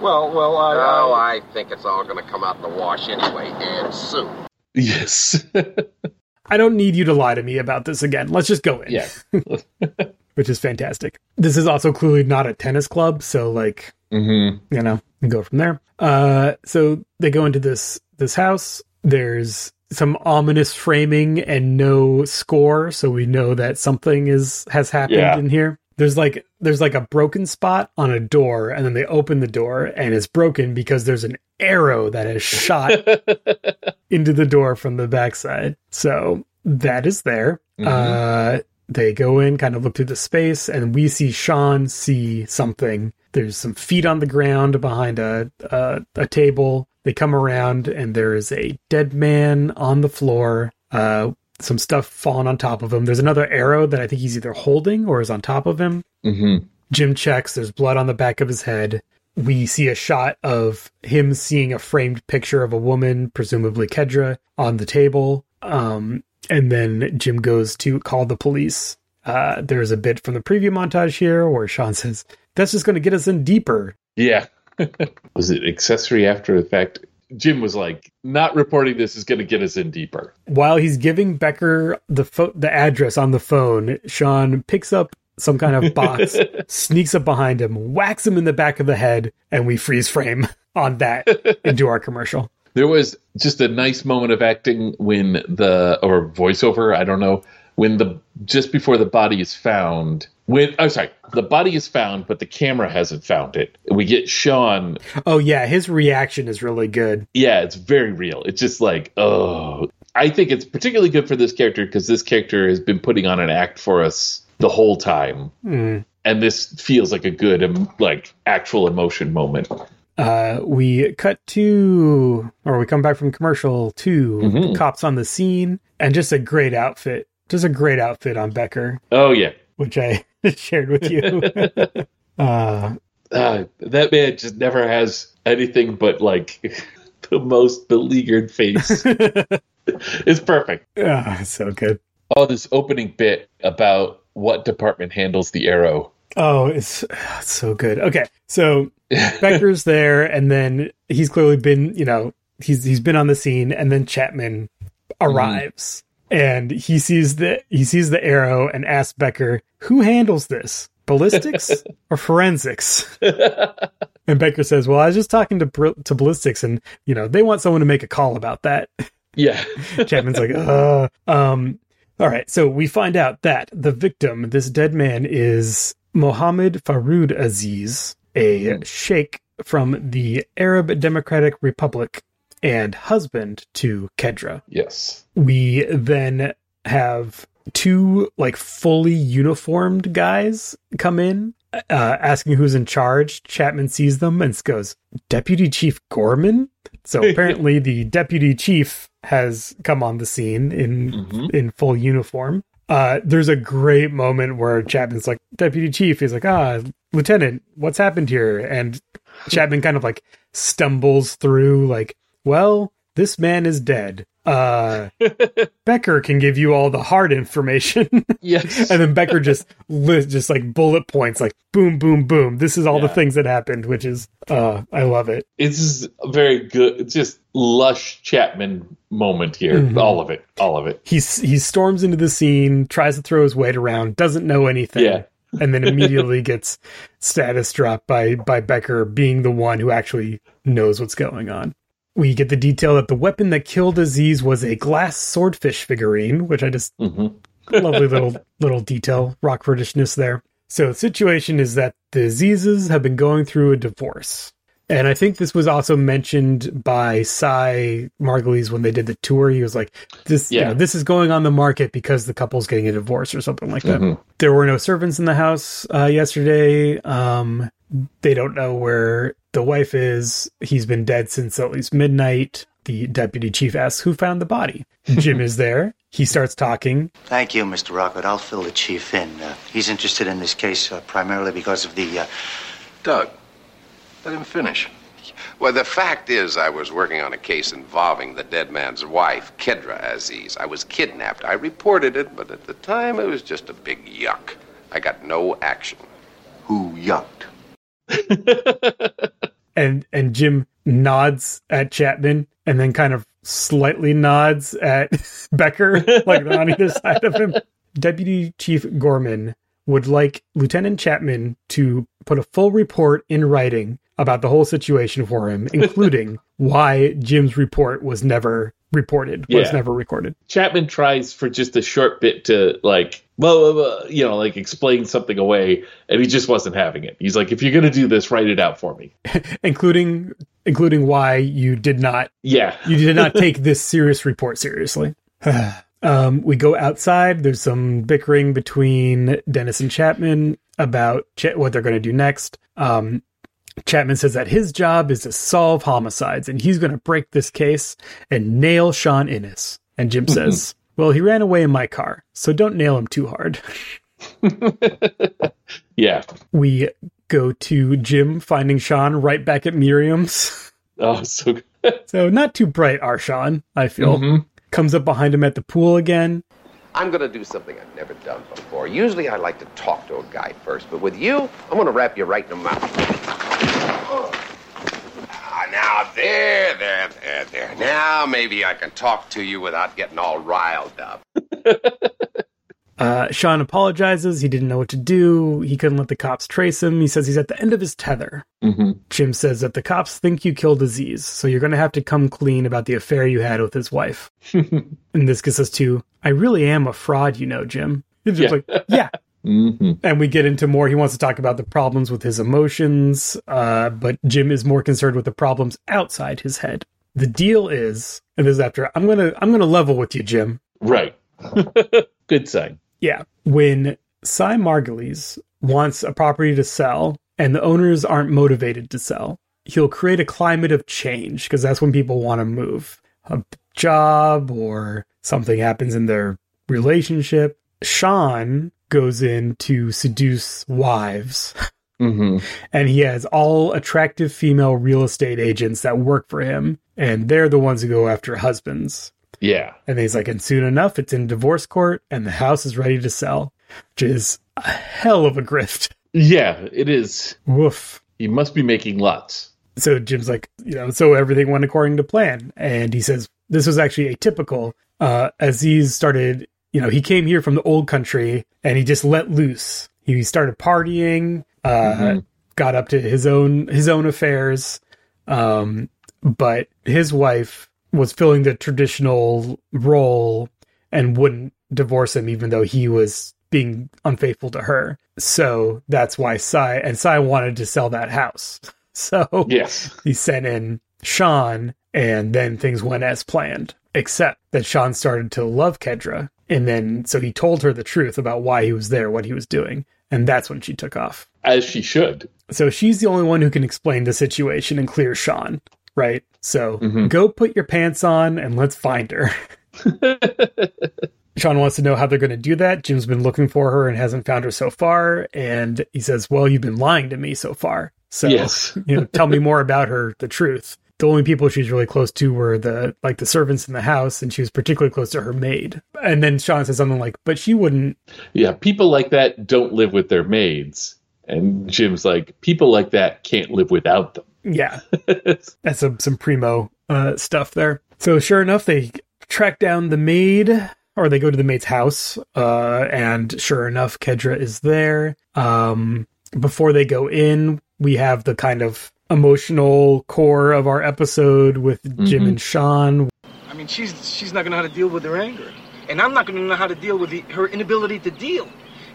Well, well, I.
Oh,
I-
I think it's all gonna come out in the wash anyway, and soon.
yes,
I don't need you to lie to me about this again. Let's just go in.
yeah,
which is fantastic. This is also clearly not a tennis club, so like
hmm
you know, go from there. Uh, so they go into this this house. There's some ominous framing and no score, so we know that something is has happened
Yeah.
in here. There's like there's like a broken spot on a door, and then they open the door, and it's broken because there's an arrow that has shot into the door from the backside. So that is there.
Mhm.
Uh, they go in, kind of look through the space, and we see Sean see something. There's some feet on the ground behind a a, a table. They come around, and there is a dead man on the floor. Uh, some stuff falling on top of him. There's another arrow that I think he's either holding or is on top of him.
hmm
Jim checks. There's blood on the back of his head. We see a shot of him seeing a framed picture of a woman, presumably Kedra, on the table. Um, and then Jim goes to call the police. Uh, there's a bit from the preview montage here where Sean says, That's just going to get us in deeper.
Yeah. was it accessory after the fact? Jim was like, not reporting this is going to get us in deeper.
While he's giving Becker the pho- the address on the phone, Sean picks up some kind of box, sneaks up behind him, whacks him in the back of the head, and we freeze frame on that into our commercial.
There was just a nice moment of acting when the or voiceover, I don't know, when the just before the body is found. When I'm sorry, the body is found, but the camera hasn't found it. We get Sean.
Oh yeah, his reaction is really good.
Yeah, it's very real. It's just like, oh, I think it's particularly good for this character because this character has been putting on an act for us the whole time,
Mm.
and this feels like a good, like actual emotion moment.
Uh, we cut to, or we come back from commercial to
Mhm.
cops on the scene, and just a great outfit, just a great outfit on Becker,
Oh yeah,
which I shared with you. uh,
uh, that man just never has anything but like the most beleaguered face. it's perfect.
ah, so good.
Oh, this opening bit about what department handles the arrow.
Oh, it's, it's so good. Okay, so Becker's there, and then he's clearly been, you know, he's he's been on the scene, and then Chapman arrives, and he sees the he sees the arrow and asks Becker, "Who handles this? Ballistics or forensics?" and Becker says, "Well, I was just talking to to ballistics, and you know, they want someone to make a call about that."
Yeah.
Chapman's like, uh, um, all right. So we find out that the victim, this dead man, is Mohammed Farood Aziz, a sheikh from the Arab Democratic Republic and husband to Kedra.
yes.
We then have two like fully uniformed guys come in uh, asking who's in charge chapman sees them and goes deputy chief gorman so apparently the deputy chief has come on the scene in
Mhm.
in full uniform uh there's a great moment where chapman's like deputy chief he's like ah lieutenant what's happened here and chapman kind of like stumbles through like well this man is dead uh becker can give you all the hard information
Yes.
and then becker just just like bullet points like boom boom boom this is all the things that happened which is uh i love it
it's very good, it's just lush Chapman moment here.
Mhm.
All of it. All of it.
he he storms into the scene tries to throw his weight around doesn't know anything
Yeah.
and then immediately gets status dropped by by becker being the one who actually knows what's going on we get the detail that the weapon that killed Aziz was a glass swordfish figurine, which I just
Mhm.
lovely little little detail, Rockfordishness there. So the situation is that the Azizes have been going through a divorce. And I think this was also mentioned by Cy Margulies when they did the tour. He was like, "This, you
Yeah.
know, this is going on the market because the couple's getting a divorce or something like that."
Mhm.
There were no servants in the house uh, yesterday. Um, they don't know where the wife is. He's been dead since at least midnight. The deputy chief asks who found the body. Jim is there. He starts talking.
Thank you, Mr. Rockwood. I'll fill the chief in. Uh, he's interested in this case uh, primarily because of the. Uh...
Doug, let him finish.
Well, the fact is, I was working on a case involving the dead man's wife, Kedra Aziz. I was kidnapped. I reported it, but at the time it was just a big yuck. I got no action.
Who yucked?
and and Jim nods at Chapman and then kind of slightly nods at Becker, like on either side of him. Deputy Chief Gorman would like Lieutenant Chapman to put a full report in writing about the whole situation for him, including why Jim's report was never reported, was
Yeah.
never recorded.
Chapman tries for just a short bit to like, well, you know, like explain something away, and he just wasn't having it. He's like, if you're gonna do this, write it out for me.
including including why you did not
Yeah,
you did not take this serious report seriously. um, we go outside. There's some bickering between Dennis and Chapman about Ch- what they're going to do next. Um, Chapman says that his job is to solve homicides and he's going to break this case and nail Sean Innes. And Jim says, Well, he ran away in my car, so don't nail him too hard.
yeah.
We go to Jim finding Sean right back at Miriam's.
Oh, so good.
So not too bright, our Sean, I feel.
Mhm.
Comes up behind him at the pool again.
I'm going to do something I've never done before. Usually I like to talk to a guy first, but with you, I'm going to wrap you right in the mouth. Ah, now, there, there, there, there. Now maybe I can talk to you without getting all riled up.
Uh, Sean apologizes. He didn't know what to do. He couldn't let the cops trace him. He says he's at the end of his tether.
hmm
Jim says that the cops think you killed Aziz, so you're going to have to come clean about the affair you had with his wife. and this gets us to, I really am a fraud, you know, Jim. He's just
Yeah.
like, yeah.
hmm
And we get into more. He wants to talk about the problems with his emotions, uh, but Jim is more concerned with the problems outside his head. The deal is, and this is after I'm gonna I'm gonna level with you, Jim.
Right. good sign.
Yeah. When Cy Margulies wants a property to sell and the owners aren't motivated to sell, he'll create a climate of change because that's when people want to move. A job or something happens in their relationship. Sean goes in to seduce wives
hmm
and he has all attractive female real estate agents that work for him and they're the ones who go after husbands.
Yeah.
And he's like, and soon enough, it's in divorce court and the house is ready to sell, which is a hell of a grift.
Yeah, it is.
Woof.
He must be making lots.
So Jim's like, you know, so everything went according to plan. And he says, this was actually atypical. Uh, Aziz started, you know, he came here from the old country and he just let loose. He started partying, uh,
Mhm.
got up to his own, his own affairs. Um, but his wife was filling the traditional role and wouldn't divorce him, even though he was being unfaithful to her. So that's why Cy and Cy wanted to sell that house. So
Yes.
he sent in Sean, and then things went as planned. Except that Sean started to love Kedra, and then so he told her the truth about why he was there, what he was doing, and that's when she took off.
As she should.
So she's the only one who can explain the situation and clear Sean, right? So
Mhm.
go put your pants on and let's find her. Sean wants to know how they're going to do that. Jim's been looking for her and hasn't found her so far. And he says, Well, you've been lying to me so far. So,
Yes.
you know, tell me more about her, the truth. The only people she's really close to were the like the servants in the house, and she was particularly close to her maid. And then Sean says something like, "But she wouldn't."
Yeah, people like that don't live with their maids. And Jim's like, people like that can't live without them.
Yeah, that's some some primo uh, stuff there. So sure enough, they track down the maid, or they go to the maid's house, uh, and sure enough, Kedra is there. Um, before they go in, we have the kind of emotional core of our episode with Jim
Mhm.
and Sean.
I mean, she's she's not gonna know how to deal with her anger, and I'm not gonna know how to deal with the, her inability to deal,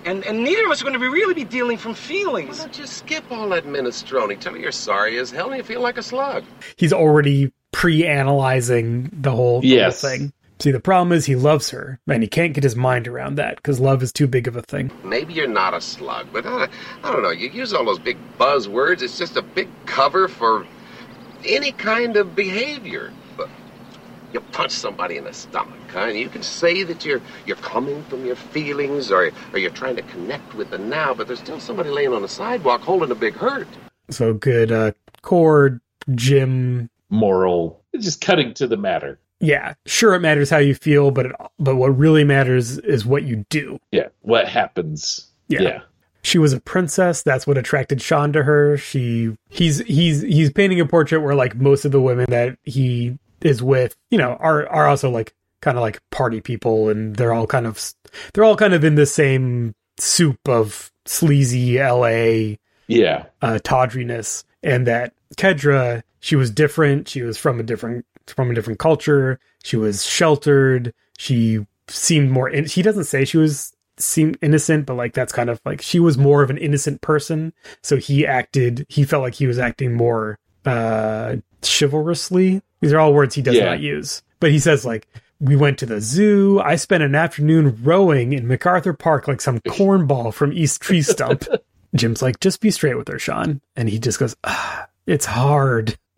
and and neither of us are gonna be really be dealing from feelings.
Why don't you skip all that minestrone? Tell me you're sorry as hell and you feel like a slug.
He's already pre-analyzing the whole, the whole thing. See, the problem is he loves her, and he can't get his mind around that because love is too big of a thing.
Maybe you're not a slug, but uh, I don't know. You use all those big buzzwords. It's just a big cover for any kind of behavior. But you punch somebody in the stomach, huh? And you can say that you're you're coming from your feelings, or or you're trying to connect with the now. But there's still somebody laying on the sidewalk holding a big hurt.
So good uh, core Jim
Moral, just cutting to the matter.
yeah, sure it matters how you feel, but it, but what really matters is what you do.
Yeah, what happens?
Yeah.
yeah.
She was a princess. That's what attracted Sean to her. She he's he's he's painting a portrait where like most of the women that he is with, you know, are are also like kind of like party people, and they're all kind of they're all kind of in the same soup of sleazy L.A.
Yeah.
uh, tawdriness, and that Kedra she was different. She was from a different from a different culture. She was sheltered. She seemed more. In- he doesn't say she was seemed innocent, but like that's kind of like she was more of an innocent person. So he acted. He felt like he was acting more uh chivalrously. These are all words he does
Yeah.
not use, but he says like. We went to the zoo. I spent an afternoon rowing in MacArthur Park like some cornball from East Tree Stump. Jim's like, just be straight with her, Sean. And he just goes, ah, it's hard.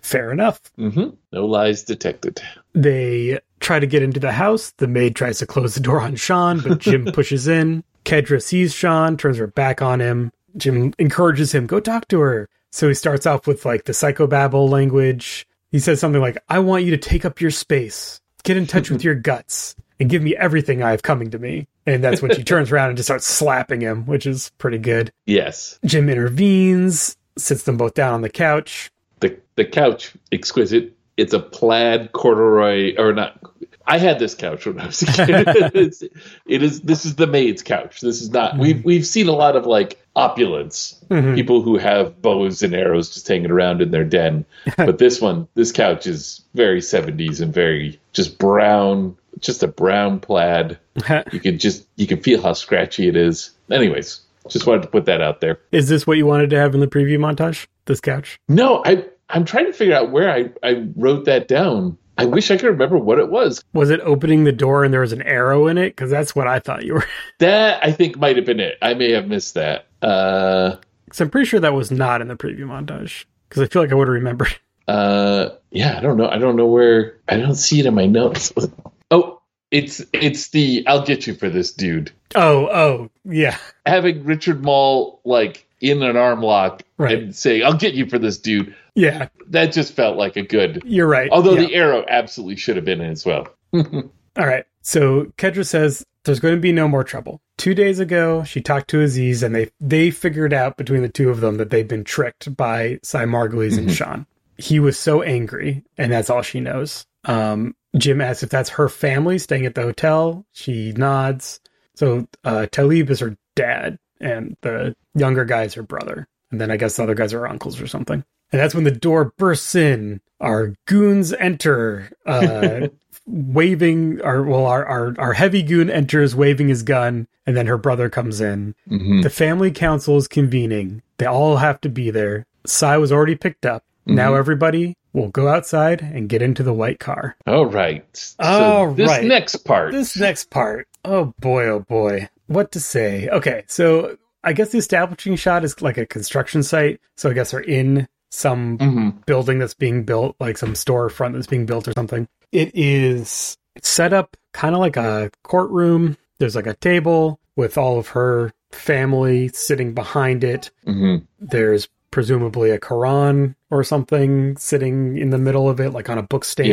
Fair enough.
hmm No lies detected.
They try to get into the house. The maid tries to close the door on Sean, but Jim pushes in. Kedra sees Sean, turns her back on him. Jim encourages him, go talk to her. So he starts off with like the psychobabble language. He says something like, I want you to take up your space, get in touch with your guts, and give me everything I have coming to me. And that's when she turns around and just starts slapping him, which is pretty good.
Yes.
Jim intervenes, sits them both down on the couch.
The the couch exquisite. It's a plaid corduroy or not. I had this couch when I was a kid. it's, it is. This is the maid's couch. This is not. We've we've seen a lot of like opulence.
Mhm.
People who have bows and arrows just hanging around in their den. but this one, this couch is very seventies and very just brown. Just a brown plaid. you can just you can feel how scratchy it is. Anyways, just wanted to put that out there.
Is this what you wanted to have in the preview montage? This couch?
No, I I'm trying to figure out where I, I wrote that down. I wish I could remember what it was.
Was it opening the door and there was an arrow in it? Because that's what I thought you were.
That I think might have been it. I may have missed that. Uh
Because I'm pretty sure that was not in the preview montage. Because I feel like I would have remembered.
uh yeah, I don't know. I don't know where I don't see it in my notes. oh, it's it's the I'll get you for this dude.
Oh, oh, yeah.
Having Richard Moll like in an arm lock and saying, I'll get you for this dude.
Yeah.
That just felt like a good
You're right.
Although
Yeah.
the arrow absolutely should have been in as well.
All right. So Kedra says there's going to be no more trouble. Two days ago, she talked to Aziz, and they they figured out between the two of them that they've been tricked by Cy Margulies and
Mhm.
Sean. He was so angry, and that's all she knows. Um, Jim asks if that's her family staying at the hotel. She nods. So uh, Talib is her dad, and the younger guy is her brother. And then I guess the other guys are uncles or something. And that's when the door bursts in. Our goons enter, uh, waving. Our well, our, our our heavy goon enters, waving his gun, and then her brother comes in.
Mhm.
The family council is convening. They all have to be there. Cy was already picked up. Now
Mhm.
everybody will go outside and get into the white car.
All right. So
All
this
right.
next part.
This next part. Oh boy, oh boy. What to say? Okay, so I guess the establishing shot is like a construction site. So I guess they're in some
Mhm.
building that's being built, like some storefront that's being built or something. It is set up kind of like a courtroom. There's like a table with all of her family sitting behind it.
Mhm.
There's presumably a Quran or something sitting in the middle of it, like on a book stand.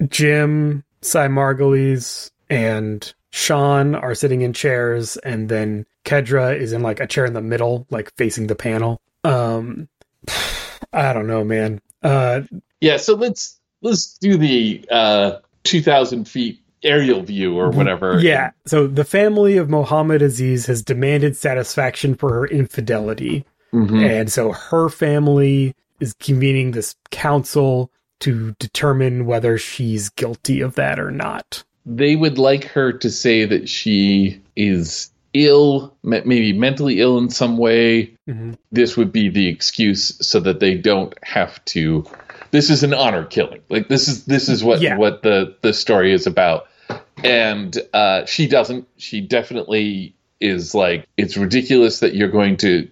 Yeah.
Jim, Cy Margulies, and Sean are sitting in chairs, and then Kedra is in like a chair in the middle, like facing the panel. Um, I don't know, man. Uh,
Yeah, so let's let's do the uh 2000 feet aerial view or whatever.
yeah. So the family of Mohammed Aziz has demanded satisfaction for her infidelity.
Mhm.
And so her family is convening this council to determine whether she's guilty of that or not.
They would like her to say that she is ill, maybe mentally ill in some way.
Mhm.
This would be the excuse so that they don't have to. This is an honor killing. Like this is this is what
Yeah.
what the the story is about. And uh, she doesn't. She definitely is like it's ridiculous that you're going to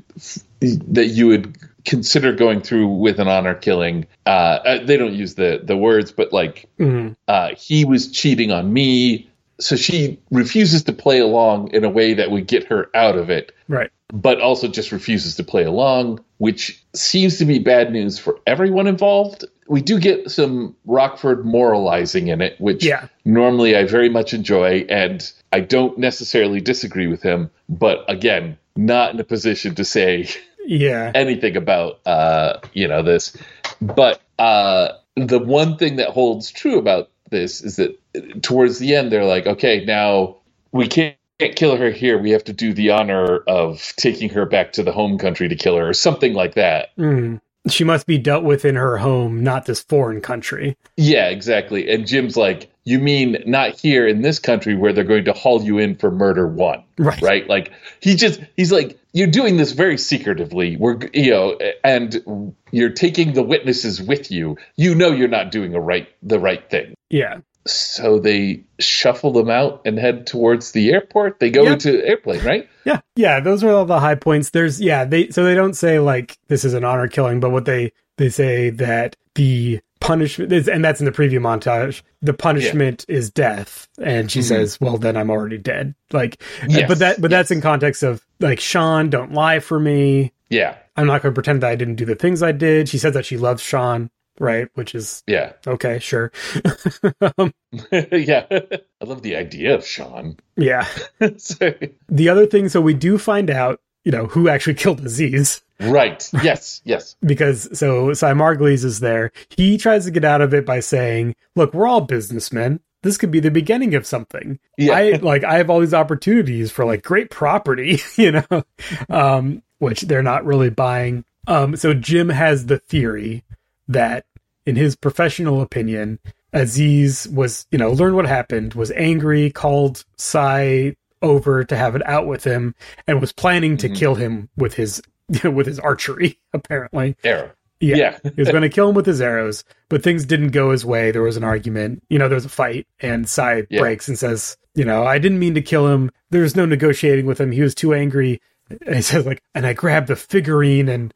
that you would consider going through with an honor killing. Uh, uh, they don't use the the words, but like
Mhm.
uh, he was cheating on me. So she refuses to play along in a way that would get her out of it,
Right.
but also just refuses to play along, which seems to be bad news for everyone involved. We do get some Rockford moralizing in it, which
Yeah.
normally I very much enjoy, and I don't necessarily disagree with him, but again, not in a position to say
Yeah.
anything about uh you know this but uh the one thing that holds true about this is that towards the end they're like okay now we can't kill her here we have to do the honor of taking her back to the home country to kill her or something like that
Mm. She must be dealt with in her home, not this foreign country.
yeah exactly and jim's like you mean not here in this country where they're going to haul you in for murder one
Right.
right like he just he's like you're doing this very secretively we're you know and you're taking the witnesses with you you know you're not doing a right the right thing
Yeah.
so they shuffle them out and head towards the airport they go
Yep.
into airplane right
Yeah. Yeah. Those are all the high points. There's, yeah, they, so they don't say like this is an honor killing, but what they, they say that the punishment is, and that's in the preview montage, the punishment is death. And she
Mhm.
says, well, then I'm already dead. Like,
Yes,
but that, but that's in context of like, Sean, don't lie for me.
yeah
I'm not going to pretend that I didn't do the things I did. She says that she loves Sean, right? Which is
yeah
okay, sure. um,
yeah i love the idea of sean
yeah.
So-
The other thing, so we do find out, you know, who actually killed Aziz.
right yes yes
because so Cy Margulies is there. He tries to get out of it by saying, "Look, we're all businessmen. This could be the beginning of something.
Yeah.
I like I have all these opportunities for like great property, you know, um, which they're not really buying. Um, so Jim has the theory that, in his professional opinion, Aziz was, you know, learned what happened, was angry, called Cy over to have it out with him, and was planning to
Mhm.
kill him with his with his archery. Apparently,
arrow
yeah,
Yeah.
he was going to kill him with his arrows, but things didn't go his way. There was an argument, you know, there was a fight, and Cy
Yeah.
breaks and says, you know, I didn't mean to kill him. there's no negotiating with him. He was too angry. And he says like, and I grabbed the figurine and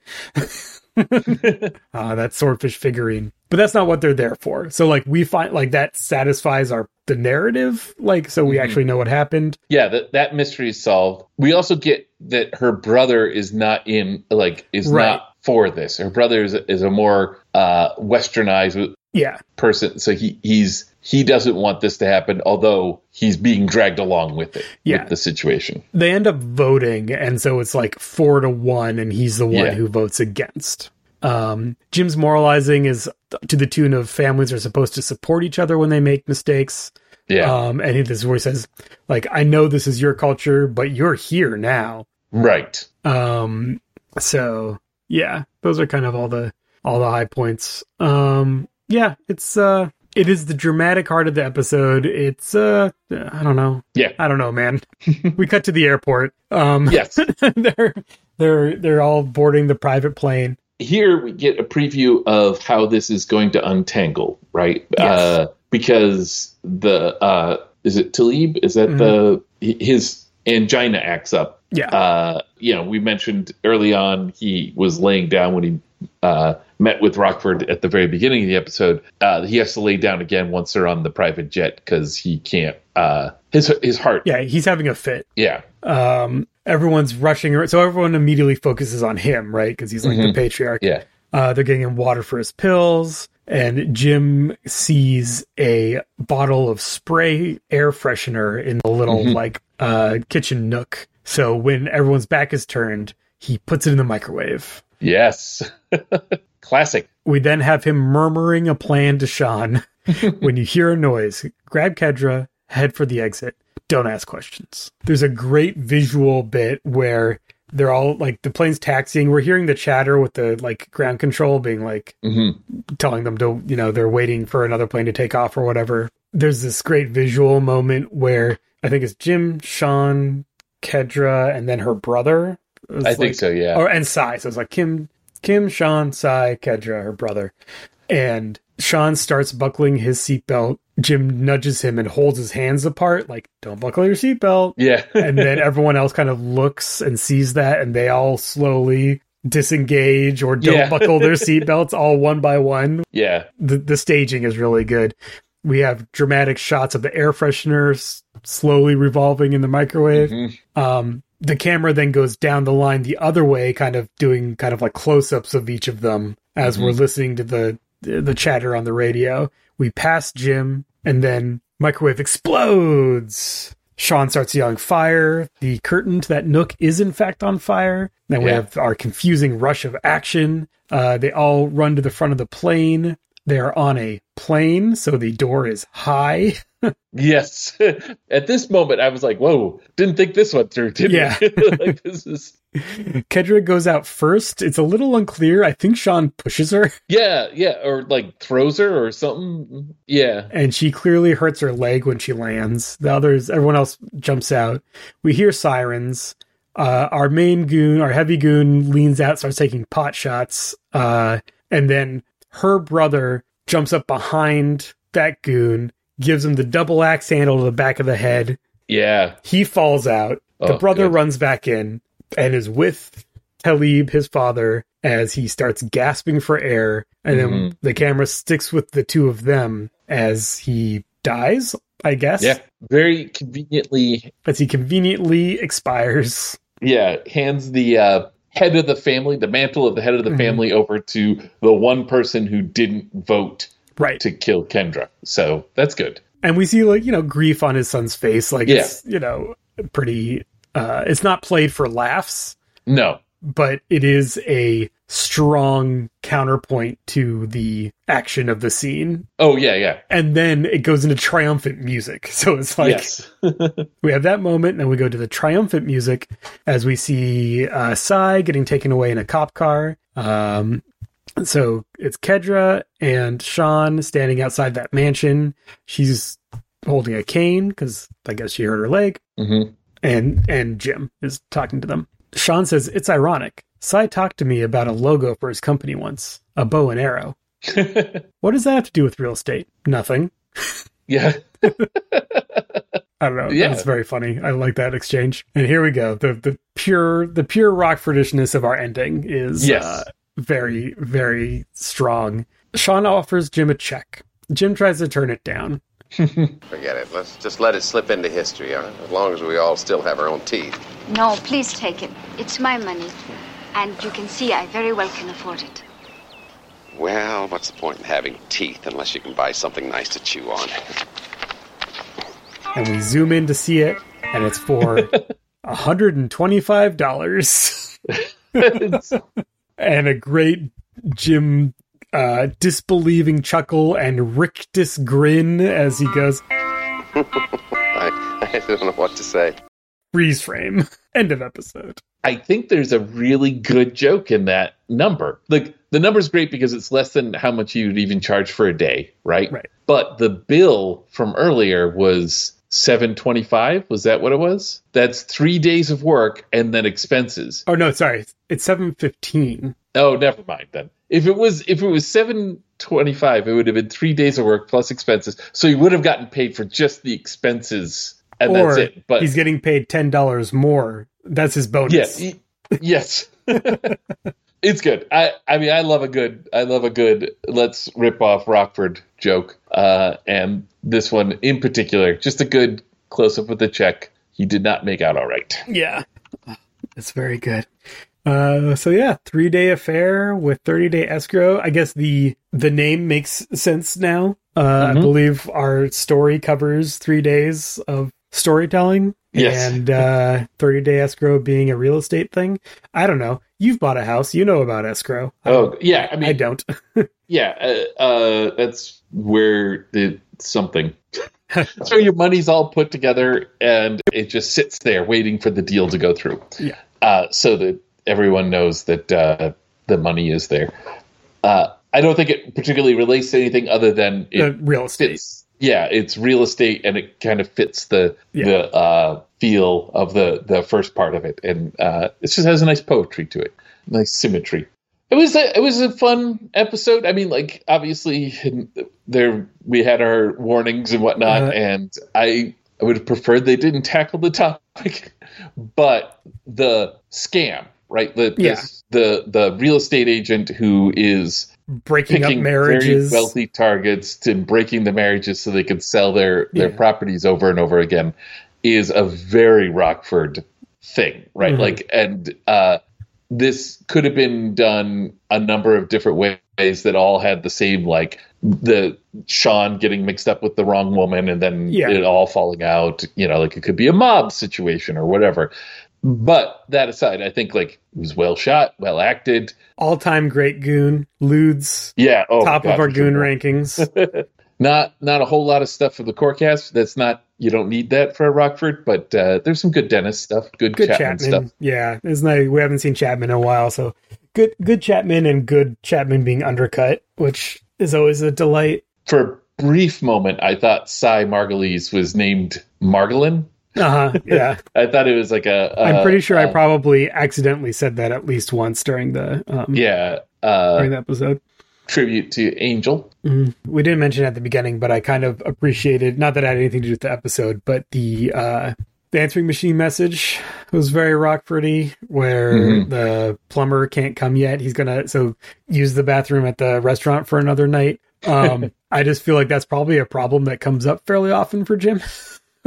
uh, that swordfish figurine. But that's not what they're there for. So like we find like that satisfies our the narrative. Like so we
Mhm.
actually know what happened.
yeah that that mystery is solved we also get that her brother is not in like is
Right.
not for this her brother is, is a more uh westernized
Yeah.
person so he he's he doesn't want this to happen although he's being dragged along with it
Yeah.
with the situation
They end up voting, and so it's like four to one, and he's the one
Yeah.
who votes against. Um, Jim's moralizing is to the tune of families are supposed to support each other when they make mistakes.
yeah
Um, and he, this is where he says, like, I know this is your culture, but you're here now.
right
Um, so yeah, those are kind of all the all the high points. Um, yeah, it's uh, it is the dramatic heart of the episode. It's uh, I don't know.
Yeah.
I don't know, man. we cut to the airport. Um,
yes
they're they're they're all boarding the private plane.
here we get a preview of how this is going to untangle, right?
Yes.
Uh, because the uh, is it Talib? Is that the his angina acts up?
Yeah.
Uh, you know, we mentioned early on he was laying down when he uh, met with Rockford at the very beginning of the episode. Uh, he has to lay down again once they're on the private jet because he can't. Uh, his his heart.
Yeah, he's having a fit.
Yeah.
Um, everyone's rushing, ar- so everyone immediately focuses on him, right? Because he's like
Mhm.
the patriarch.
Yeah.
Uh, they're getting him water for his pills, and Jim sees a bottle of spray air freshener in the little
Mhm.
like uh, kitchen nook. So when everyone's back is turned, he puts it in the microwave.
Yes. Classic.
We then have him murmuring a plan to Sean. when you hear a noise, grab Kedra, head for the exit. Don't ask questions. There's a great visual bit where they're all like the plane's taxiing. We're hearing the chatter with the like ground control being like
Mhm.
telling them to, you know, they're waiting for another plane to take off or whatever. There's this great visual moment where I think it's Jim, Sean, Kedra, and then her brother.
I think so, yeah.
Or and Cy. So it's like Kim, Kim, Sean, Cy, Kedra, her brother, and Sean starts buckling his seatbelt. Jim nudges him and holds his hands apart, like "Don't buckle your seatbelt."
Yeah.
and then everyone else kind of looks and sees that, and they all slowly disengage or don't
Yeah.
buckle their seatbelts, all one by one.
Yeah.
The the staging is really good. We have dramatic shots of the air fresheners slowly revolving in the microwave.
Mm-hmm.
Um, the camera then goes down the line the other way, kind of doing kind of like close ups of each of them as we're
Mhm.
listening to the the chatter on the radio. We pass Jim, and then microwave explodes. Sean starts yelling fire. The curtain to that nook is in fact on fire. Then we
Yeah.
have our confusing rush of action. Uh, they all run to the front of the plane. They are on a plane, so the door is high.
Yes. At this moment, I was like, "Whoa!" Didn't think this one through, did
Yeah.
like this is.
Kedra goes out first. It's a little unclear. I think Sean pushes her,
Yeah, yeah, or like throws her or something. Yeah.
and she clearly hurts her leg when she lands. The others, everyone else jumps out. We hear sirens. Uh, our main goon, our heavy goon, leans out, starts taking pot shots, uh, and then her brother jumps up behind that goon, gives him the double axe handle to the back of the head.
Yeah.
He falls out. The
Oh,
brother
good.
runs back in and is with Talib, his father, as he starts gasping for air. And then
Mhm.
the camera sticks with the two of them as he dies, I guess.
Yeah. Very conveniently,
As he conveniently expires.
yeah, hands the uh, head of the family, the mantle of the head of the
Mhm.
family, over to the one person who didn't vote
Right.
to kill Kendra. So that's good.
And we see, like, you know, grief on his son's face. Like,
Yeah.
it's, you know, pretty. Uh, it's not played for laughs.
No.
but it is a strong counterpoint to the action of the scene.
Oh yeah, yeah.
And then it goes into triumphant music. So it's like
yes. Mm-hmm.
we have that moment, and then we go to the triumphant music as we see uh, Cy getting taken away in a cop car. Um, so it's Kedra and Sean standing outside that mansion. She's holding a cane because I guess she hurt her leg
hmm
and and Jim is talking to them. Sean says it's ironic. Cy talked to me about a logo for his company once, a bow and arrow. What does that have to do with real estate? Nothing.
Yeah.
I don't know.
Yeah.
That's very funny. I like that exchange. And here we go. The the pure the pure Rockfordishness of our ending is
Yes.
uh, very very strong. Sean offers Jim a check. Jim tries to turn it down.
Forget it. Let's just let it slip into history, huh? as long as we all still have our own teeth.
No, please take it. It's my money. And you can see I very well can afford it.
Well, what's the point in having teeth unless you can buy something nice to chew on?
And we zoom in to see it, and it's for $125. and a great Jim uh, disbelieving chuckle and rictus grin as he goes,
I, I don't know what to say.
Freeze frame. End of episode.
I think there's a really good joke in that number. Like the number's great because it's less than how much you'd even charge for a day, right?
Right.
But the bill from earlier was 725, was that what it was? That's 3 days of work and then expenses.
Oh no, sorry. It's 715.
Oh, never mind then. If it was if it was 725, it would have been 3 days of work plus expenses. So you would have gotten paid for just the expenses and
or
that's it. But
he's getting paid $10 more. That's his bonus.
Yes. Yes. it's good. I I mean I love a good I love a good let's rip off Rockford joke. Uh and this one in particular, just a good close up with the check. He did not make out all right.
Yeah. It's very good. Uh, so yeah, three day affair with thirty day escrow. I guess the the name makes sense now. Uh, I
Mhm.
believe our story covers three days of storytelling,
Yes.
and uh, thirty day escrow being a real estate thing. I don't know. You've bought a house, you know about escrow.
Oh yeah, I mean
I don't.
yeah, uh, uh that's where the something so your money's all put together and it just sits there waiting for the deal to go through.
Yeah.
uh, so that everyone knows that uh, the money is there. Uh, I don't think it particularly relates to anything other than it
The real estate.
fits. Yeah, it's real estate, and it kind of fits the
Yeah.
the uh, feel of the the first part of it, and uh, it just has a nice poetry to it, nice symmetry. It was a, it was a fun episode. I mean, like obviously there we had our warnings and whatnot,
Uh-huh.
and I I would have preferred they didn't tackle the topic, but the scam, right? The
Yeah.
this- the the real estate agent who is
Breaking up marriages.
very wealthy targets and breaking the marriages so they can sell their their
Yeah.
properties over and over again is a very Rockford thing, right?
Mhm.
Like, and uh, this could have been done a number of different ways that all had the same like the Sean getting mixed up with the wrong woman and then
Yeah.
it all falling out. You know, like it could be a mob situation or whatever. But that aside, I think like it was well shot, well acted.
All time great goon. Ludes.
Yeah, oh,
top
God,
of our
for sure.
goon rankings.
not not a whole lot of stuff for the Corecast. That's not you don't need that for a Rockford, but uh, there's some good Dennis stuff, good,
Good
Chapman,
Chapman.
stuff.
Yeah. Isn't that, we haven't seen Chapman in a while, so good good Chapman and good Chapman being undercut, which is always a delight.
For a brief moment, I thought Cy Margulies was named Margolin.
Uh-huh. Yeah.
I thought it was like a. a
I'm pretty sure I
uh,
probably accidentally said that at least once during the um,
yeah uh,
during the episode.
tribute to Angel.
Mhm. We didn't mention it at the beginning, but I kind of appreciated not that it had anything to do with the episode, but the uh the answering machine message was very Rockfordy, where
Mhm.
the plumber can't come yet. He's gonna so use the bathroom at the restaurant for another night. Um, I just feel like that's probably a problem that comes up fairly often for Jim.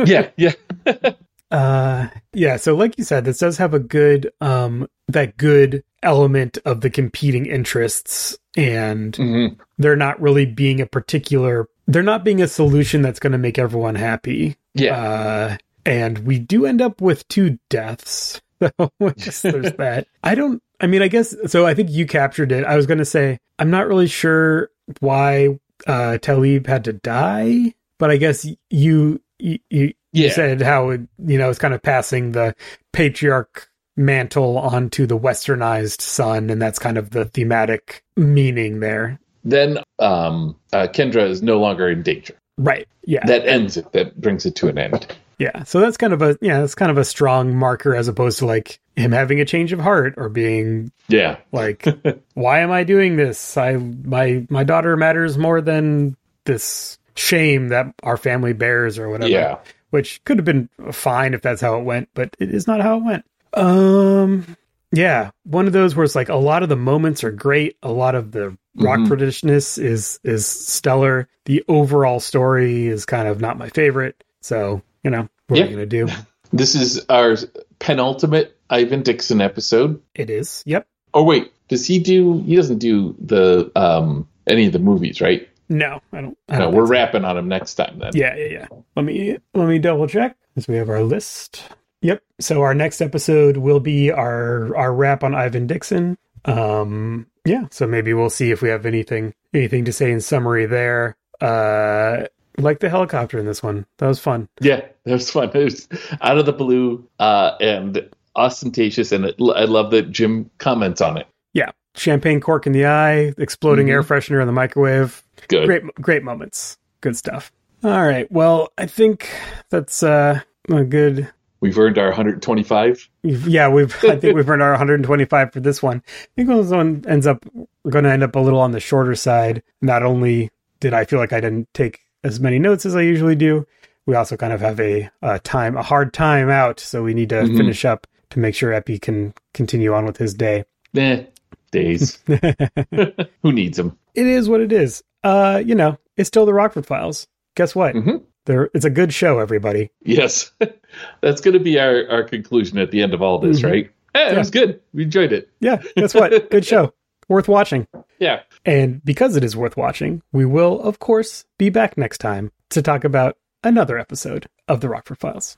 yeah, yeah.
Uh yeah, so like you said, this does have a good um that good element of the competing interests and
Mhm.
they're not really being a particular they're not being a solution that's going to make everyone happy.
Yeah.
Uh and we do end up with two deaths. So there's that. I don't I mean I guess so I think you captured it. I was going to say I'm not really sure why uh Talib had to die, but I guess you you, you
Yeah.
said how it, you know it's kind of passing the patriarch mantle onto the westernized son and that's kind of the thematic meaning there
Then um, uh, Kendra is no longer in danger.
right yeah
That ends it. That brings it to an end.
yeah so that's kind of a yeah that's kind of a strong marker as opposed to like him having a change of heart or being
Yeah.
like why am i doing this i my my daughter matters more than this shame that our family bears or whatever
Yeah.
which could have been fine if that's how it went but it is not how it went um yeah one of those where it's like a lot of the moments are great a lot of the Rockfordishness is is stellar the overall story is kind of not my favorite so you know what are
Yeah.
you gonna do
This is our penultimate Ivan Dixon episode.
it is yep
Oh wait, does he do? He doesn't do the um any of the movies, right?
No i don't I
No,
don't
we're
so.
wrapping on him next time then.
Yeah, yeah, yeah. Let me let me double check as we have our list. Yep. So our next episode will be our our wrap on Ivan Dixon. Um yeah, so maybe we'll see if we have anything anything to say in summary there. Uh like the helicopter in this one. That was fun.
Yeah, that was fun. It was out of the blue uh, and ostentatious, and it, I love that Jim comments on it.
Yeah. Champagne cork in the eye, exploding
Mhm.
air freshener in the microwave.
Good.
Great great moments. Good stuff. All right. Well, I think that's uh a good
We've earned our 125.
Yeah, we've. I think we've earned our 125 for this one. I think this one ends up going to end up a little on the shorter side. Not only did I feel like I didn't take as many notes as I usually do, we also kind of have a, a time, a hard time out. So we need to
Mhm.
finish up to make sure Eppy can continue on with his day.
Eh, days. Who needs them?
It is what it is. Uh, you know, it's still the Rockford Files. Guess what?
Mhm.
There, it's a good show. Everybody.
Yes, that's going to be our, our conclusion at the end of all this,
Mhm.
right? Eh, it was good. We enjoyed it.
Yeah. Guess what? good show. Worth watching.
Yeah.
And because it is worth watching, we will, of course, be back next time to talk about another episode of The Rockford Files.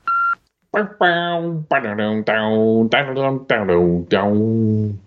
Down, down,